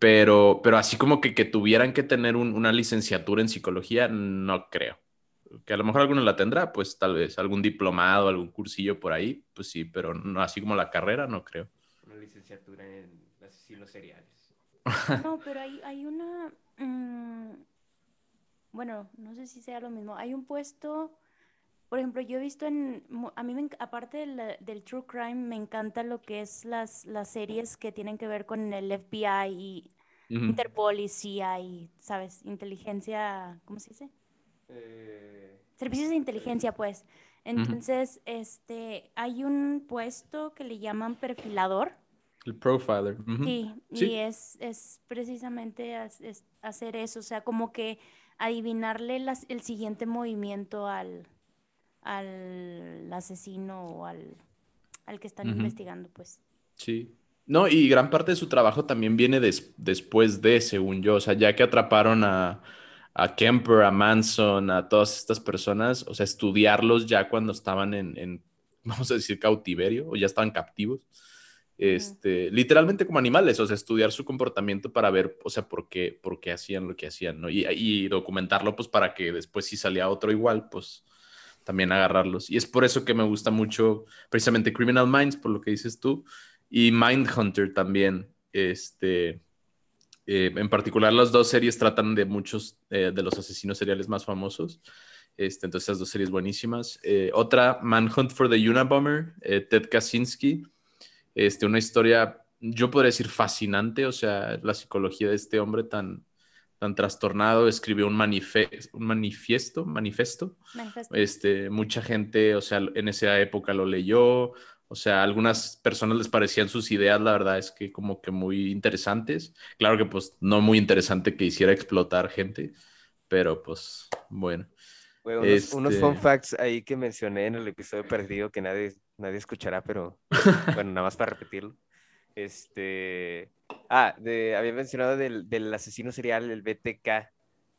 Pero, pero así como que, que tuvieran que tener un- una licenciatura en psicología, no creo. Que a lo mejor alguno la tendrá, pues tal vez algún diplomado, algún cursillo por ahí, pues sí, pero no así como la carrera, no creo. Una licenciatura en asesinos seriales. No, pero hay, hay una. mm, bueno, no sé si sea lo mismo. Hay un puesto. Por ejemplo, yo he visto en. A mí, me aparte del, del True Crime, me encanta lo que es las, las series que tienen que ver con el FBI y Ujú. Interpol y CIA y, ¿sabes? Inteligencia. ¿Cómo se dice? Eh, Servicios de inteligencia, pues. Entonces, este, hay un puesto que le llaman perfilador. El profiler. Sí, Sí. y es, es precisamente es hacer eso, o sea, como que adivinarle las- el siguiente movimiento al, al asesino o al, al que están investigando, pues. Sí. No, y gran parte de su trabajo también viene des- después de, según yo, o sea, ya que atraparon a, a Kemper, a Manson, a todas estas personas, o sea, estudiarlos ya cuando estaban en, en, vamos a decir, cautiverio, o ya estaban captivos, este, literalmente como animales, o sea, estudiar su comportamiento para ver, o sea, por qué, por qué hacían lo que hacían, ¿no? Y, y documentarlo, pues, para que después si salía otro igual, pues, también agarrarlos. Y es por eso que me gusta mucho, precisamente, Criminal Minds, por lo que dices tú, y Mindhunter también. Este, eh, en particular, las dos series tratan de muchos eh, de los asesinos seriales más famosos. Este, entonces, esas dos series buenísimas. Eh, otra, Manhunt for the Unabomber, eh, Ted Kaczynski. Este, una historia, yo podría decir fascinante, o sea, la psicología de este hombre tan, tan trastornado. Escribió un, un manifiesto, manifesto Manifesto. este, mucha gente, o sea, en esa época lo leyó, o sea, a algunas personas les parecían sus ideas, la verdad es que como que muy interesantes. Claro que pues no muy interesante que hiciera explotar gente, pero pues bueno. Unos, unos fun Este- facts ahí que mencioné en el episodio perdido que nadie, nadie escuchará, pero bueno, nada más para repetirlo. Este. Ah, de, había mencionado del, del asesino serial, el BTK,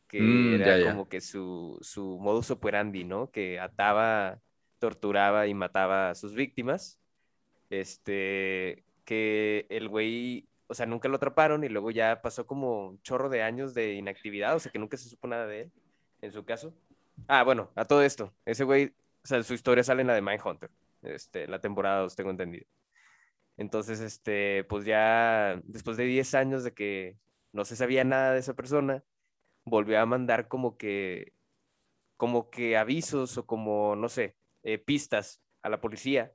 que Mm, era ya, ya. como que su, su modus operandi, ¿no? Que ataba, torturaba y mataba a sus víctimas. Este. Que el güey o sea, nunca lo atraparon y luego ya pasó como un chorro de años de inactividad, o sea, que nunca se supo nada de él, en su caso. Ah, bueno, a todo esto, ese güey, o sea, su historia sale en la de Mindhunter, este, la temporada 2, tengo entendido. Entonces, este, pues ya después de 10 años de que no se sabía nada de esa persona, volvió a mandar como que, como que avisos o como, no sé, eh, pistas a la policía,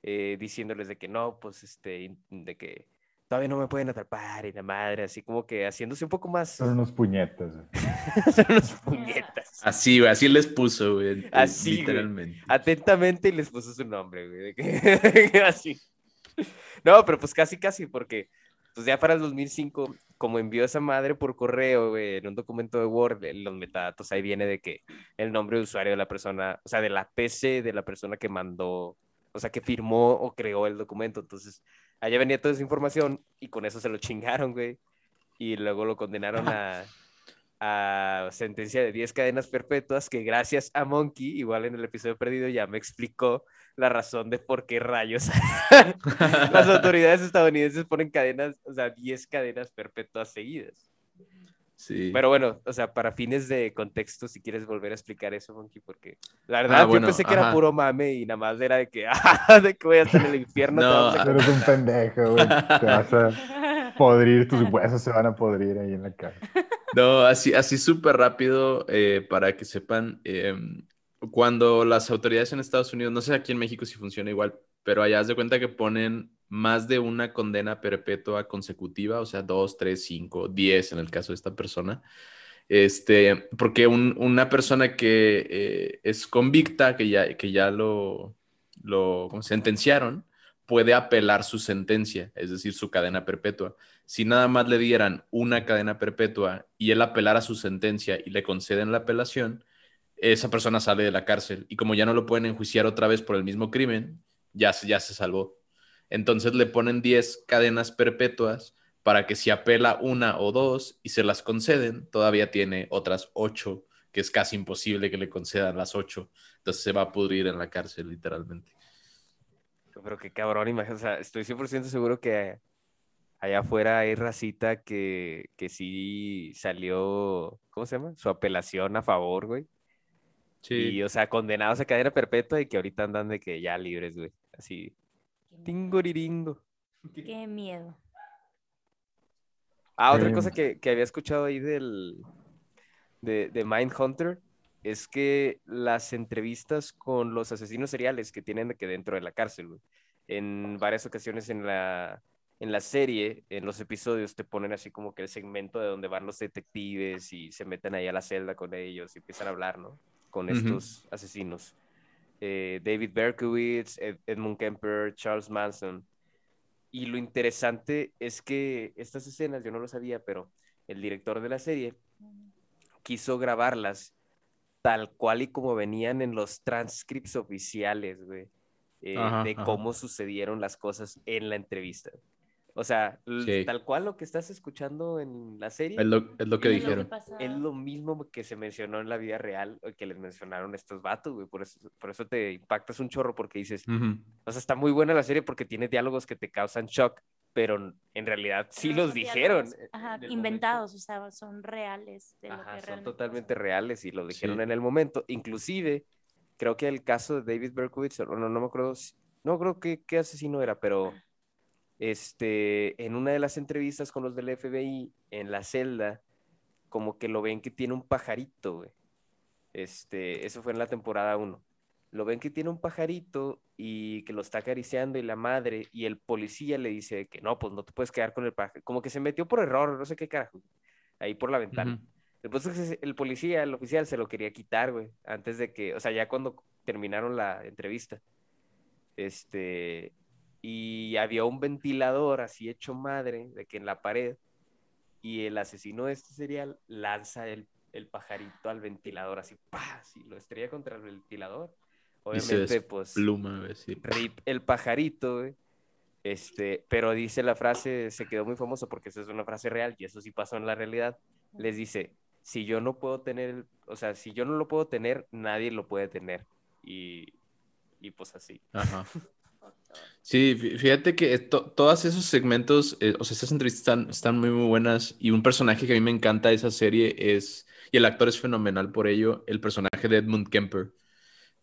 eh, diciéndoles de que no, pues, este, de que todavía no me pueden atrapar y la madre, así como que haciéndose un poco más... Son unos puñetas. Son unos puñetas. Así, güey, así les puso, güey. Así, güey. Literalmente. Atentamente y les puso su nombre, güey. de que- así. No, pero pues casi, casi, porque pues ya para el 2005, como envió esa madre por correo, güey, en un documento de Word, los metadatos, ahí viene de que el nombre de usuario de la persona, o sea, de la PC de la persona que mandó, o sea, que firmó o creó el documento. Entonces, allá venía toda esa información y con eso se lo chingaron, güey. Y luego lo condenaron a, a sentencia de 10 cadenas perpetuas, que gracias a Monkey, igual en el episodio perdido, ya me explicó la razón de por qué rayos las autoridades estadounidenses ponen cadenas, o sea, 10 cadenas perpetuas seguidas. Sí. Pero bueno, o sea, para fines de contexto, si quieres volver a explicar eso, Monkey, porque la verdad Ah, bueno, yo pensé que era ajá. puro mame y nada más era de que, ah, de que voy a estar en el infierno. te No, vamos a Tú eres un pendejo, güey. Te vas a podrir, tus huesos se van a podrir ahí en la cara. No, así, así súper rápido, eh, para que sepan, eh, cuando las autoridades en Estados Unidos, no sé aquí en México si funciona igual, pero allá haz de cuenta que ponen más de una condena perpetua consecutiva, o sea, dos, tres, cinco, diez en el caso de esta persona. Este, porque un- una persona que eh, es convicta, que ya, que ya lo, lo ¿cómo se- sentenciaron, puede apelar su sentencia, es decir, su cadena perpetua si nada más le dieran una cadena perpetua y él apelara su sentencia y le conceden la apelación, esa persona sale de la cárcel y como ya no lo pueden enjuiciar otra vez por el mismo crimen, ya, se- ya se salvó. Entonces le ponen 10 cadenas perpetuas para que si apela una o dos y se las conceden, todavía tiene otras 8, que es casi imposible que le concedan las 8. Entonces se va a pudrir en la cárcel, literalmente. Pero qué cabrón, imagínate, o sea, estoy 100% seguro que allá afuera hay racita que, que sí salió, ¿cómo se llama? Su apelación a favor, güey. Y, o sea, condenados a cadena perpetua y que ahorita andan de que ya libres, güey. Así, tingoriringo. Qué miedo. Ah, otra Eh, cosa que, que había escuchado ahí del, de, de Mindhunter es que las entrevistas con los asesinos seriales que tienen de que dentro de la cárcel, güey, en varias ocasiones en la, en la serie, en los episodios, te ponen así como que el segmento de donde van los detectives y se meten ahí a la celda con ellos y empiezan a hablar, ¿no? Con estos asesinos. Eh, David Berkowitz, Ed- Edmund Kemper, Charles Manson. Y lo interesante es que estas escenas, yo no lo sabía, pero el director de la serie quiso grabarlas tal cual y como venían en los transcripts oficiales, güey, eh, Ajá, de ajá. cómo sucedieron las cosas en la entrevista. O sea, Sí. tal cual lo que estás escuchando en la serie Es lo, es lo que Es lo que dijeron. es lo mismo que se mencionó en la vida real o que les mencionaron estos vatos, güey. Por eso, por eso te impactas un chorro porque dices, Ujú. o sea, está muy buena la serie porque tiene diálogos que te causan shock, pero en realidad sí No los dijeron. diálogos, Ajá, inventados, o sea, son reales de lo Ajá, que son totalmente pasó. reales y lo dijeron Sí. en el momento. Inclusive, creo que el caso de David Berkowitz, o no, no me acuerdo, no creo que qué asesino era, pero este, en una de las entrevistas con los del FBI en la celda, como que lo ven que tiene un pajarito, güey. Este, eso fue en la temporada 1. Lo ven que tiene un pajarito y que lo está acariciando y la madre y el policía le dice que no, pues no te puedes quedar con el pajarito. Como que se metió por error, no sé qué carajo, ahí por la ventana. Es que se- el policía, el oficial, se lo quería quitar, güey, antes de que, o sea, ya cuando terminaron la entrevista. Este, y había un ventilador así hecho madre, de que en la pared, y el asesino de este serial lanza el, el pajarito al ventilador, así, ¡pah! Y lo estrella contra el ventilador. Obviamente, pues, Pluma, sí. rip el pajarito, güey. Este, pero dice la frase, se quedó muy famoso porque esa es una frase real y eso sí pasó en la realidad. Les dice, si yo no puedo tener, o sea, si yo no lo puedo tener, nadie lo puede tener. Y, y pues así. Ajá. Sí, fí- fíjate que to- todos esos segmentos, eh, o sea, esas entrevistas están, están muy, muy buenas. Y un personaje que a mí me encanta de esa serie es, y el actor es fenomenal por ello, el personaje de Edmund Kemper.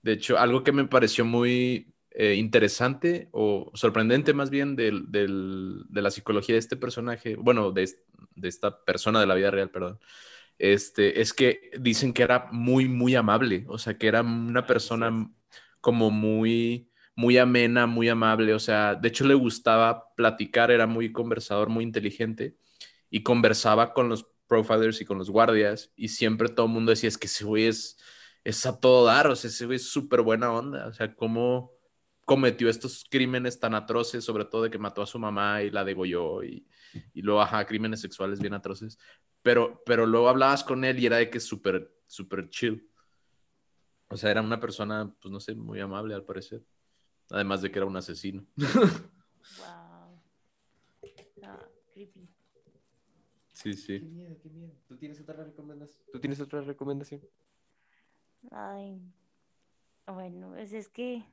De hecho, algo que me pareció muy eh, interesante o sorprendente más bien del- del- de la psicología de este personaje, bueno, de, de esta persona de la vida real, perdón, este, es que dicen que era muy, muy amable, o sea, que era una persona como muy, muy amena, muy amable, o sea, de hecho le gustaba platicar, era muy conversador, muy inteligente y conversaba con los profilers y con los guardias y siempre todo el mundo decía, es que ese güey es, es a todo dar, o sea, ese güey es súper buena onda, o sea, cómo cometió estos crímenes tan atroces, sobre todo de que mató a su mamá y la degolló y, y luego, ajá, crímenes sexuales bien atroces, pero, pero luego hablabas con él y era de que súper, súper chill. O sea, era una persona, pues no sé, muy amable al parecer. Además de que era un asesino. Wow. Creepy. Sí, Qué sí. miedo, qué miedo. ¿Tú tienes otra recomendación? ¿Tú tienes otra recomendación? Ay, bueno, pues es que,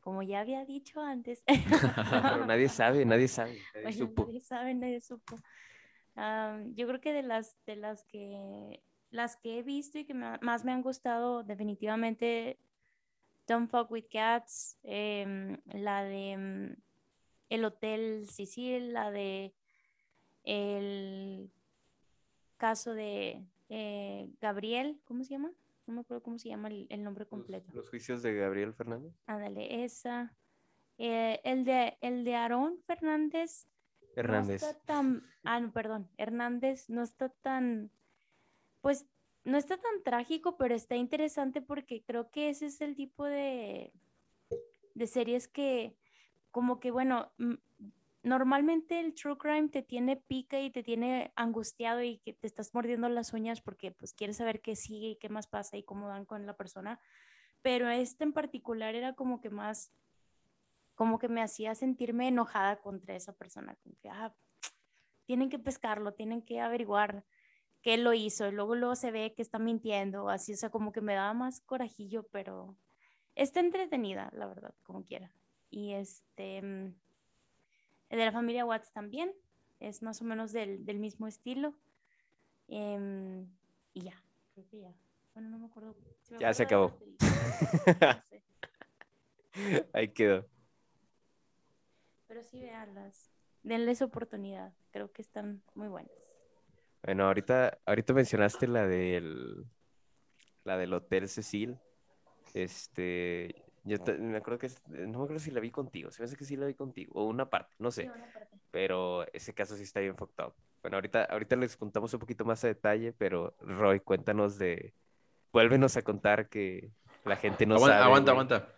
como ya había dicho antes, Pero nadie sabe, nadie sabe. Nadie Bueno, supo. nadie sabe, nadie supo. Am, yo creo que de las, de las que las que he visto y que me más me han gustado, definitivamente Don't Fuck with Cats, em, la de em, El Hotel Sicil, la de el caso de eh, Gabriel, ¿cómo se llama? No me acuerdo cómo se llama el, el nombre completo. Los, los juicios de Gabriel Fernández. Ándale, esa. Eh, el de el de Aarón Fernández Hernández. no está tan, ah, no, perdón, Hernández no está tan, pues no está tan trágico, pero está interesante porque creo que ese es el tipo de, de series que, como que, bueno, mm, normalmente el true crime te tiene pica y te tiene angustiado y que te estás mordiendo las uñas porque pues quieres saber qué sigue y qué más pasa y cómo van con la persona, pero este en particular era como que más como que me hacía sentirme enojada contra esa persona, como que, ah, tienen que pescarlo, tienen que averiguar qué lo hizo, y luego luego se ve que está mintiendo, así, o sea, como que me daba más corajillo, pero está entretenida, la verdad, como quiera. Y este, mm, el de la familia Watts también, es más o menos del, del mismo estilo. Em, y ya, creo que ya. Bueno, no me acuerdo. si me Ya se acuerdo no sé. Ahí quedó. Pero sí, véanlas. Denles oportunidad. Creo que están muy buenas. Bueno, ahorita, ahorita mencionaste la del, la del Hotel Cecil. Este, yo me acuerdo que, no me acuerdo si la vi contigo, se me hace que sí la vi contigo, o una parte, no sé, pero ese caso sí está bien fucked up. Bueno, ahorita, ahorita les contamos un poquito más a detalle, pero Roy, cuéntanos de, vuélvenos a contar que la gente no Aguanta, sabe. aguanta, güey. aguanta.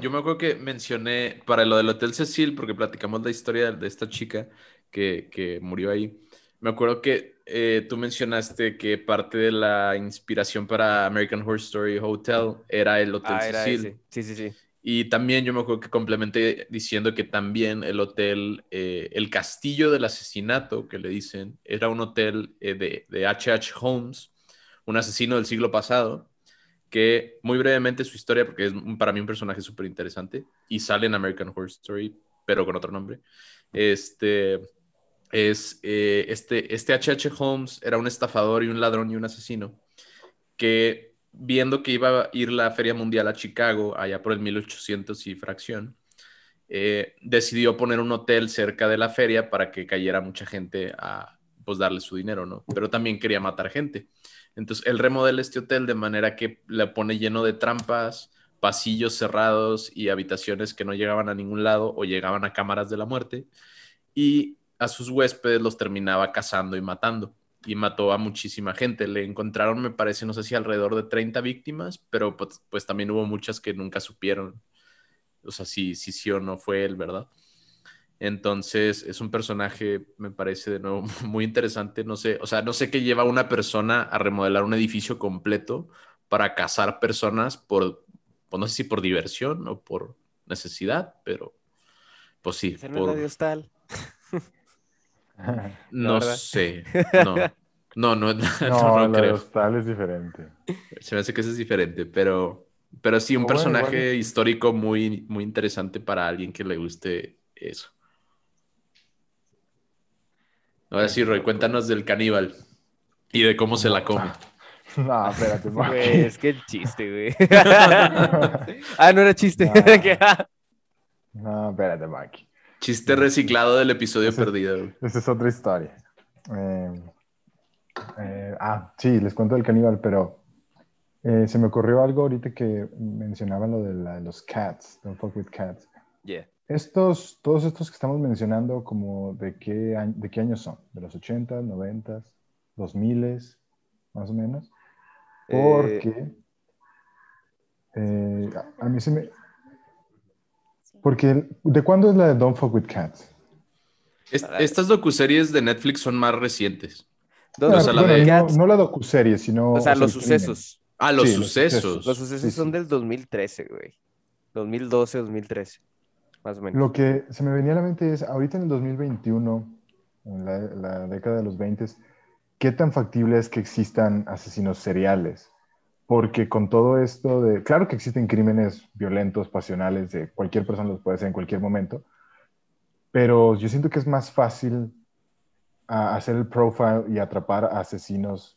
Yo me acuerdo que mencioné para lo del Hotel Cecil, porque platicamos la historia de esta chica que, que murió ahí. Me acuerdo que eh, tú mencionaste que parte de la inspiración para American Horror Story Hotel era el Hotel Ah, era Cecil. ese. Sí, sí, sí. Y también yo me acuerdo que complementé diciendo que también el hotel, eh, el castillo del asesinato, que le dicen, era un hotel eh, de, de H.H. Holmes, un asesino del siglo pasado, que muy brevemente su historia, porque es para mí un personaje súper interesante, y sale en American Horror Story, pero con otro nombre. Este es eh, este este H.H. Holmes era un estafador y un ladrón y un asesino que viendo que iba a ir la Feria Mundial a Chicago, allá por el 1800 y fracción, eh, decidió poner un hotel cerca de la feria para que cayera mucha gente a pues darle su dinero, ¿no? Pero también quería matar gente. Entonces él remodela este hotel de manera que le pone lleno de trampas, pasillos cerrados y habitaciones que no llegaban a ningún lado o llegaban a cámaras de la muerte. Y a sus huéspedes los terminaba cazando y matando. Y mató a muchísima gente. Le encontraron, me parece, no sé si alrededor de 30 víctimas, pero pues, pues también hubo muchas que nunca supieron. O sea, si sí, sí o no fue él, ¿verdad? Entonces, es un personaje, me parece de nuevo muy interesante. No sé, o sea, no sé qué lleva a una persona a remodelar un edificio completo para cazar personas por, pues no sé si por diversión o por necesidad, pero pues sí. Por-. no sé. No, no, no, no, No, no la de creo. hostal es diferente. Se me hace que eso es diferente, pero Pero sí, un Bueno, personaje igual. histórico muy, muy interesante para alguien que le guste eso. Ahora sí, Roy, cuéntanos del caníbal y de cómo se la come. No, espérate. Güey, es que el chiste, güey. ah, no era chiste. Ah. Ah, No, espérate, Monkey. Chiste reciclado del episodio Ese- perdido. güey. Esa es otra historia. Eh, eh, ah, sí, les cuento del caníbal, pero eh, se me ocurrió algo ahorita que mencionaban lo de la- los cats, don't fuck with cats. yeah. Estos, todos estos que estamos mencionando, como de qué, año- de qué años son, de los 80, 90, 2000, más o menos. Eh, Porque eh, a mí se me... Porque, ¿de cuándo es la de Don't Fuck With Cats? Est- estas docuseries de Netflix son más recientes. Dos- o sea, la Bueno, de- no, no la docuserie, sino... o sea, los crimen. sucesos. Ah, los Sí, los sucesos. sucesos. Los sucesos Sí, son sí. del 2013, güey. 2012, 2013. Más o menos. Lo que se me venía a la mente es, ahorita en el 2021, en la, la década de los 20, ¿qué tan factible es que existan asesinos seriales? Porque con todo esto de, claro que existen crímenes violentos, pasionales, de cualquier persona los puede hacer en cualquier momento, pero yo siento que es más fácil ah, hacer el profile y atrapar a asesinos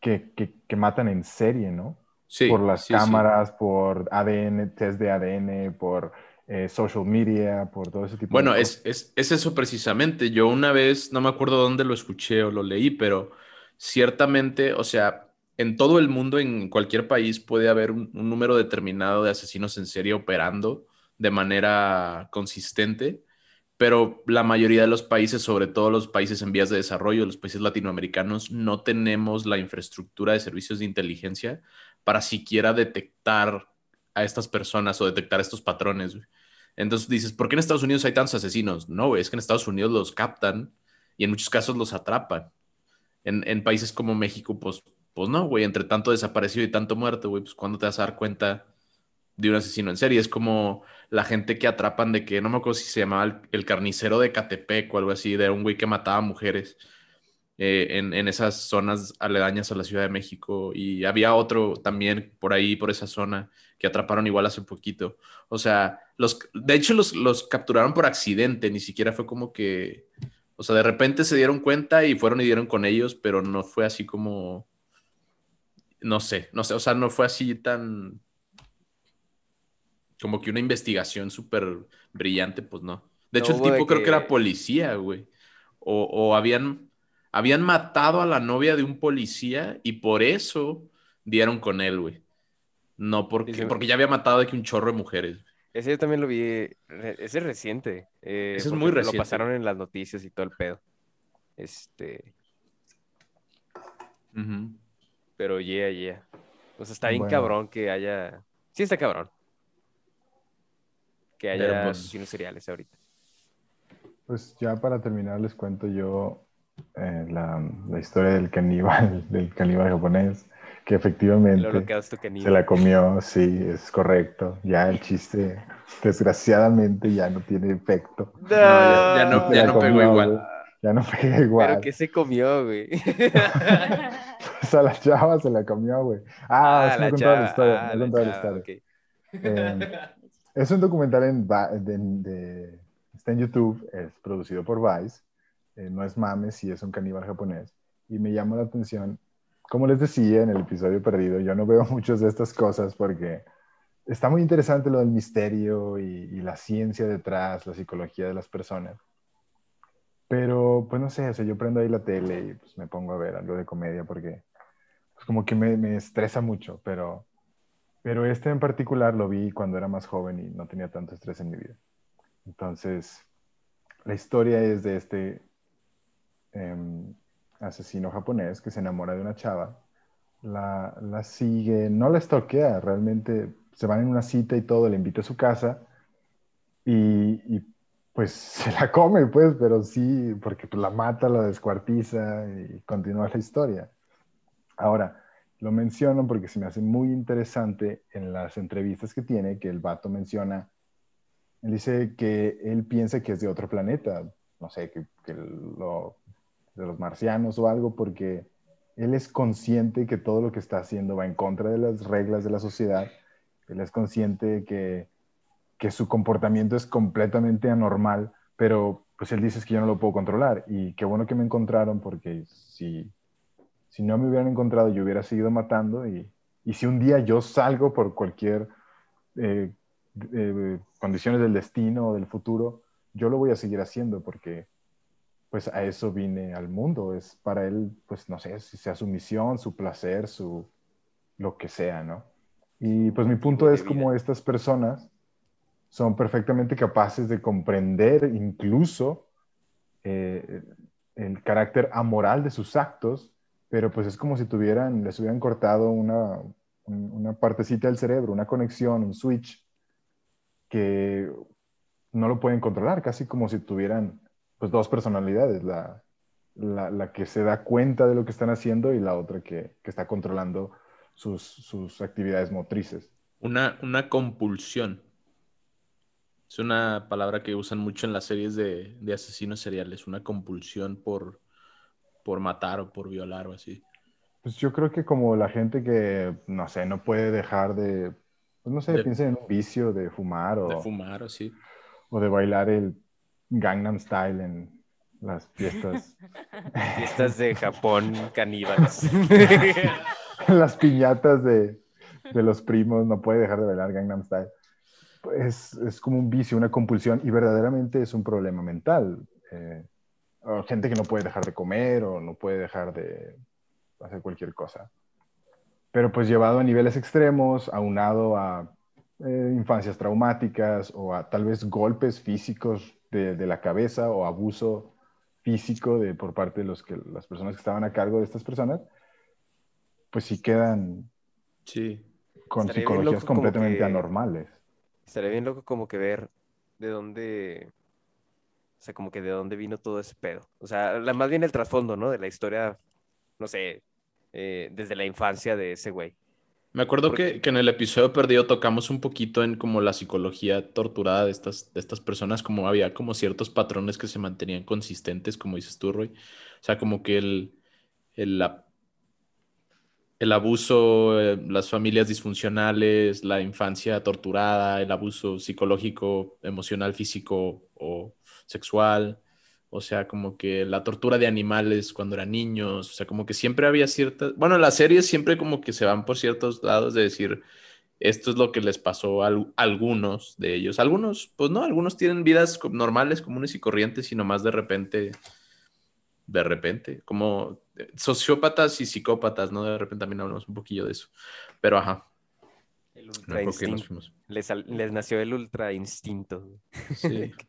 que, que, que matan en serie, ¿no? Sí, por las sí, sí. cámaras, por ADN, test de ADN, por eh, social media, por todo ese tipo Bueno, de es, es, es eso precisamente. Yo una vez, no me acuerdo dónde lo escuché o lo leí, pero ciertamente, o sea, en todo el mundo, en cualquier país, puede haber un, un número determinado de asesinos en serie operando de manera consistente, pero la mayoría de los países, sobre todo los países en vías de desarrollo, los países latinoamericanos, no tenemos la infraestructura de servicios de inteligencia para siquiera detectar a estas personas o detectar estos patrones. Entonces dices, ¿por qué en Estados Unidos hay tantos asesinos? No, es que en Estados Unidos los captan y en muchos casos los atrapan. En, en países como México, pues, pues no, güey, entre tanto desaparecido y tanto muerto, güey, pues ¿cuándo te vas a dar cuenta de un asesino en serie? Es como la gente que atrapan de que, no me acuerdo si se llamaba el, el carnicero de Catepec o algo así, de un güey que mataba mujeres eh, en, en esas zonas aledañas a la Ciudad de México. Y había otro también por ahí, por esa zona, que atraparon igual hace poquito. O sea, los, de hecho los, los capturaron por accidente, ni siquiera fue como que, o sea, de repente se dieron cuenta y fueron y dieron con ellos, pero no fue así como, no sé, no sé, o sea, no fue así tan, como que una investigación súper brillante, pues no. De hecho, No el tipo creo que era policía, güey. O, o habían, habían matado a la novia de un policía y por eso dieron con él, güey. No porque, porque ya había matado de que un chorro de mujeres. Ese yo también lo vi. Ese es reciente. eh, Ese es muy reciente. Lo pasaron en las noticias y todo el pedo. Este. Ujú. Pero yeah, yeah. O sea, está bien Bueno. cabrón que haya. Sí, está cabrón. Que haya pues- asesinos seriales ahorita. Pues ya para terminar les cuento yo eh, la, la historia del caníbal, del caníbal japonés, que efectivamente se la comió, sí, es correcto. Ya el chiste, desgraciadamente, ya no tiene efecto. No, ya- ya no- ya no pegó igual. Ya no pega igual. Pero que se comió, güey. O sea, la chava se la comió, güey. Ah, es que no contado la historia. ah, no la chava, historia. ok. Eh, es un documental en, de- de- está en YouTube, es producido por Vice, eh, no es mames, sí es un caníbal japonés, y me llama la atención, como les decía en el episodio perdido, yo no veo muchas de estas cosas porque está muy interesante lo del misterio y, y la ciencia detrás, la psicología de las personas. Pero, pues no sé, o yo prendo ahí la tele y pues, me pongo a ver algo de comedia porque pues, como que me, me estresa mucho, pero, pero este en particular lo vi cuando era más joven y no tenía tanto estrés en mi vida. Entonces, la historia es de este em, asesino japonés que se enamora de una chava, la, la sigue, no la estoquea, realmente se van en una cita y todo, le invita a su casa y, pues se la come, pues, pero sí, porque pues, la mata, la descuartiza y continúa la historia. Ahora, lo menciono porque se me hace muy interesante en las entrevistas que tiene, que el vato menciona, él dice que él piensa que es de otro planeta, no sé, que, lo, de los marcianos o algo, porque él es consciente que todo lo que está haciendo va en contra de las reglas de la sociedad Él es consciente que, que su comportamiento es completamente anormal, pero pues él dice es que yo no lo puedo controlar. Y qué bueno que me encontraron porque si, si no me hubieran encontrado yo hubiera seguido matando y, y si un día yo salgo por cualquier eh, eh, condiciones del destino o del futuro, yo lo voy a seguir haciendo porque pues a eso vine al mundo. Es para él, pues no sé, si sea su misión, su placer, su lo que sea, ¿no? Y pues mi punto es como estas personas son perfectamente capaces de comprender incluso eh, el carácter amoral de sus actos, pero pues es como si tuvieran, les hubieran cortado una, una partecita del cerebro, una conexión, un switch, que no lo pueden controlar, casi como si tuvieran pues dos personalidades, la, la, que se da cuenta de lo que están haciendo y la otra que, que está controlando sus, sus, actividades motrices. Una, una compulsión. Es una palabra que usan mucho en las series de, de asesinos seriales, una compulsión por, por matar o por violar o así. Pues yo creo que como la gente que, no sé, no puede dejar de, pues no sé, de, piensen en un vicio de fumar o... De fumar o sí. O de bailar el Gangnam Style en las fiestas. fiestas de Japón caníbales. las piñatas de, de, los primos, no puede dejar de bailar Gangnam Style. Pues es como un vicio, una compulsión y verdaderamente es un problema mental. Eh, gente que no puede dejar de comer o no puede dejar de hacer cualquier cosa. Pero pues llevado a niveles extremos, aunado a eh, infancias traumáticas o a tal vez golpes físicos de, de, la cabeza o abuso físico de, por parte de los que, las personas que estaban a cargo de estas personas, pues sí quedan sí. con psicologías completamente anormales. Estaría bien loco como que ver de dónde, o sea, como que de dónde vino todo ese pedo. O sea, la, más bien el trasfondo, ¿no? De la historia, no sé, eh, desde la infancia de ese güey. Me acuerdo que, que, en el episodio perdido tocamos un poquito en como la psicología torturada de estas, de estas personas, como había como ciertos patrones que se mantenían consistentes, como dices tú, Roy. O sea, como que el, el, la, el abuso, eh, las familias disfuncionales, la infancia torturada, el abuso psicológico, emocional, físico o sexual, o sea, como que la tortura de animales cuando eran niños, o sea, como que siempre había ciertas, bueno, las series siempre como que se van por ciertos lados de decir, esto es lo que les pasó a algunos de ellos. Algunos, pues no, algunos tienen vidas normales, comunes y corrientes, y nomás de repente, de repente, como sociópatas y psicópatas, ¿no? De repente también hablamos un poquillo de eso. Pero ajá. El ultra instinto. Les, les, nació el ultra instinto. Sí.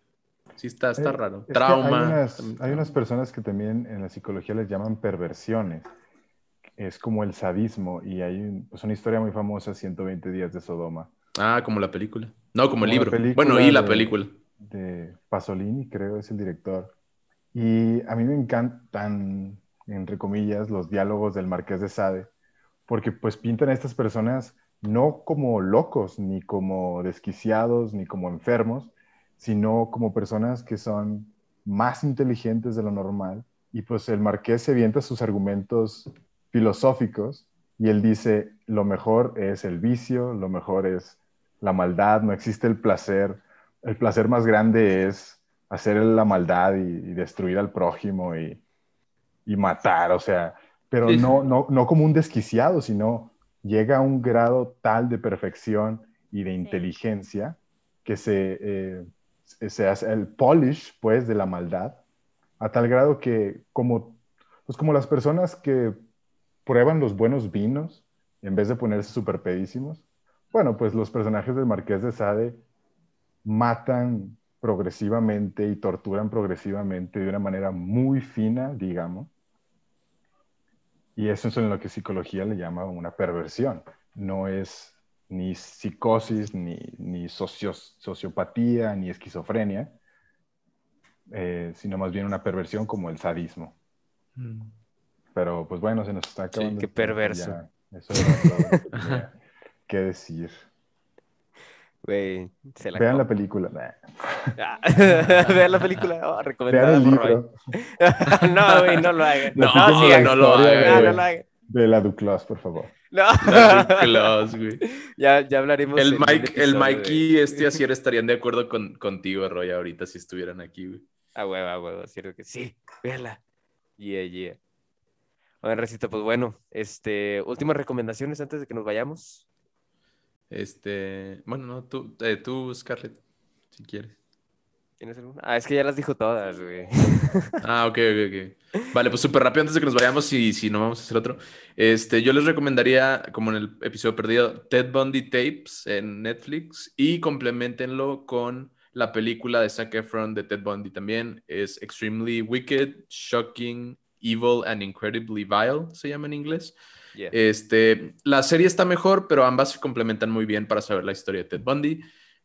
Sí, está, está eh, raro. Trauma. Hay unas, personas que también en la psicología les llaman perversiones. Es como el sadismo. Y hay pues una historia muy famosa, 120 días de Sodoma. Ah, como la película. No, como, el libro. Bueno, y la película. De Pasolini, creo, es el director. Y a mí me encantan, entre comillas, los diálogos del Marqués de Sade, porque pues pintan a estas personas no como locos, ni como desquiciados, ni como enfermos, sino como personas que son más inteligentes de lo normal. Y pues el marqués se avienta sus argumentos filosóficos y él dice, lo mejor es el vicio, lo mejor es la maldad, no existe el placer. El placer más grande es hacer la maldad y, destruir al prójimo y, matar, o sea, pero no, no, no como un desquiciado, sino llega a un grado tal de perfección y de inteligencia que se, eh, se hace el polish, pues, de la maldad, a tal grado que como, pues como las personas que prueban los buenos vinos en vez de ponerse súper pedísimos, bueno, pues los personajes del Marqués de Sade matan progresivamente y torturan progresivamente de una manera muy fina, digamos. Y eso es en lo que psicología le llama una perversión. No es ni psicosis, ni, ni sociopatía, ni esquizofrenia, eh, sino más bien una perversión como el sadismo. Mm. Pero pues bueno, se nos está acabando. Sí, qué perverso. eso es qué decir. Vean la película. Ah, vean la película. Oh, recomendada Vean el libro. no, güey, no lo hagan. No, no, sí, no, lo hagan. De la Duclos, por favor. No. La Claus, güey. ya, ya hablaremos. El Mike, el episodio Mike de- y este Asier estarían de acuerdo con, contigo, Roy, ahorita si estuvieran aquí, güey. A huevo, a huevo, cierto que sí. Véala. Yeah, yeah. Oigan, Recito, pues bueno, este, últimas recomendaciones antes de que nos vayamos. Este, bueno, no, tú, eh, tú, Scarlett, si quieres. ¿Tienes alguna? Ah, es que ya las dijo todas, güey. Ah, ok, ok, ok. Vale, pues súper rápido antes de que nos vayamos y si no vamos a hacer otro. Este, yo les recomendaría, como en el episodio perdido, Ted Bundy Tapes en Netflix y complementenlo con la película de Zac Efron de Ted Bundy también. Es Extremely Wicked, Shocking, Evil and Incredibly Vile, se llama en inglés. Este, la serie está mejor, pero ambas se complementan muy bien para saber la historia de Ted Bundy.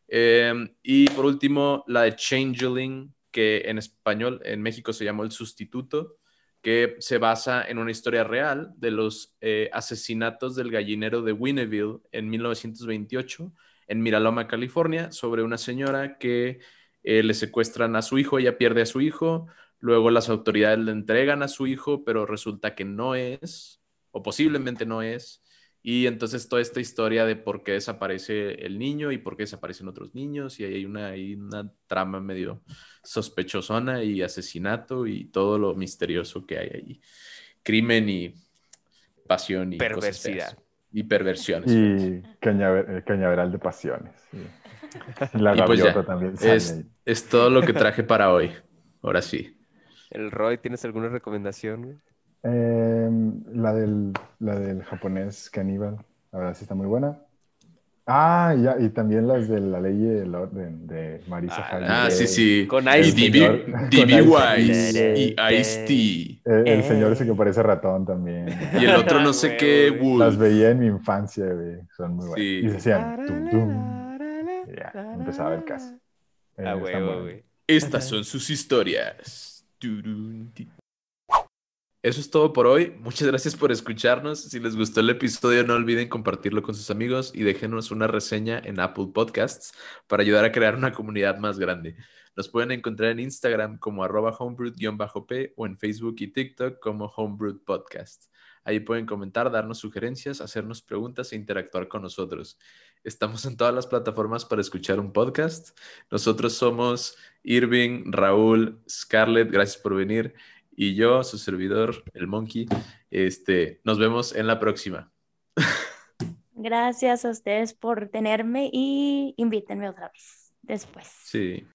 Eh, y por último, la de Changeling, que en español, en México se llamó El Sustituto, que se basa en una historia real de los eh, asesinatos del gallinero de Winneville en 1928 en Miraloma, California, sobre una señora que eh, le secuestran a su hijo, ella pierde a su hijo, luego las autoridades le entregan a su hijo, pero resulta que no es, o posiblemente no es, y entonces toda esta historia de por qué desaparece el niño y por qué desaparecen otros niños, y ahí hay una, hay una trama medio sospechosona y asesinato y todo lo misterioso que hay allí. Crimen y pasión y Perversidad. Y perversiones. Y cañaver- cañaveral de pasiones. sí. Y la Y pues ya, gaviota también Es, es todo lo que traje para hoy. Ahora sí. El Roy, ¿tienes alguna recomendación? Güey? Em, la, del, la del japonés caníbal, la verdad sí está muy buena. Ah, ya, y también las de la ley y el orden de Marisa Ah, Jaime. Ah, sí, sí. Con. DB. Wise y Ice-T. Eh, el señor ese que parece ratón también. Y el otro no Ah, sé güey, qué, güey. Wolf. Las veía en mi infancia, güey. Son muy buenas. Sí. Y se hacían tum, tum. Y ya, empezaba el caso. Eh, A está huevo, bueno. güey. Estas son sus historias. Eso es todo por hoy. Muchas gracias por escucharnos. Si les gustó el episodio, no olviden compartirlo con sus amigos y déjenos una reseña en Apple Podcasts para ayudar a crear una comunidad más grande. Nos pueden encontrar en Instagram como arroba homebrewed-p o en Facebook y TikTok como homebrewed podcast. Ahí pueden comentar, darnos sugerencias, hacernos preguntas e interactuar con nosotros. Estamos en todas las plataformas para escuchar un podcast. Nosotros somos Irving, Raúl, Scarlett, gracias por venir. Y yo, su servidor, el Monkey. Este, nos vemos en la próxima. Gracias a ustedes por tenerme y invítenme otra vez después. Sí.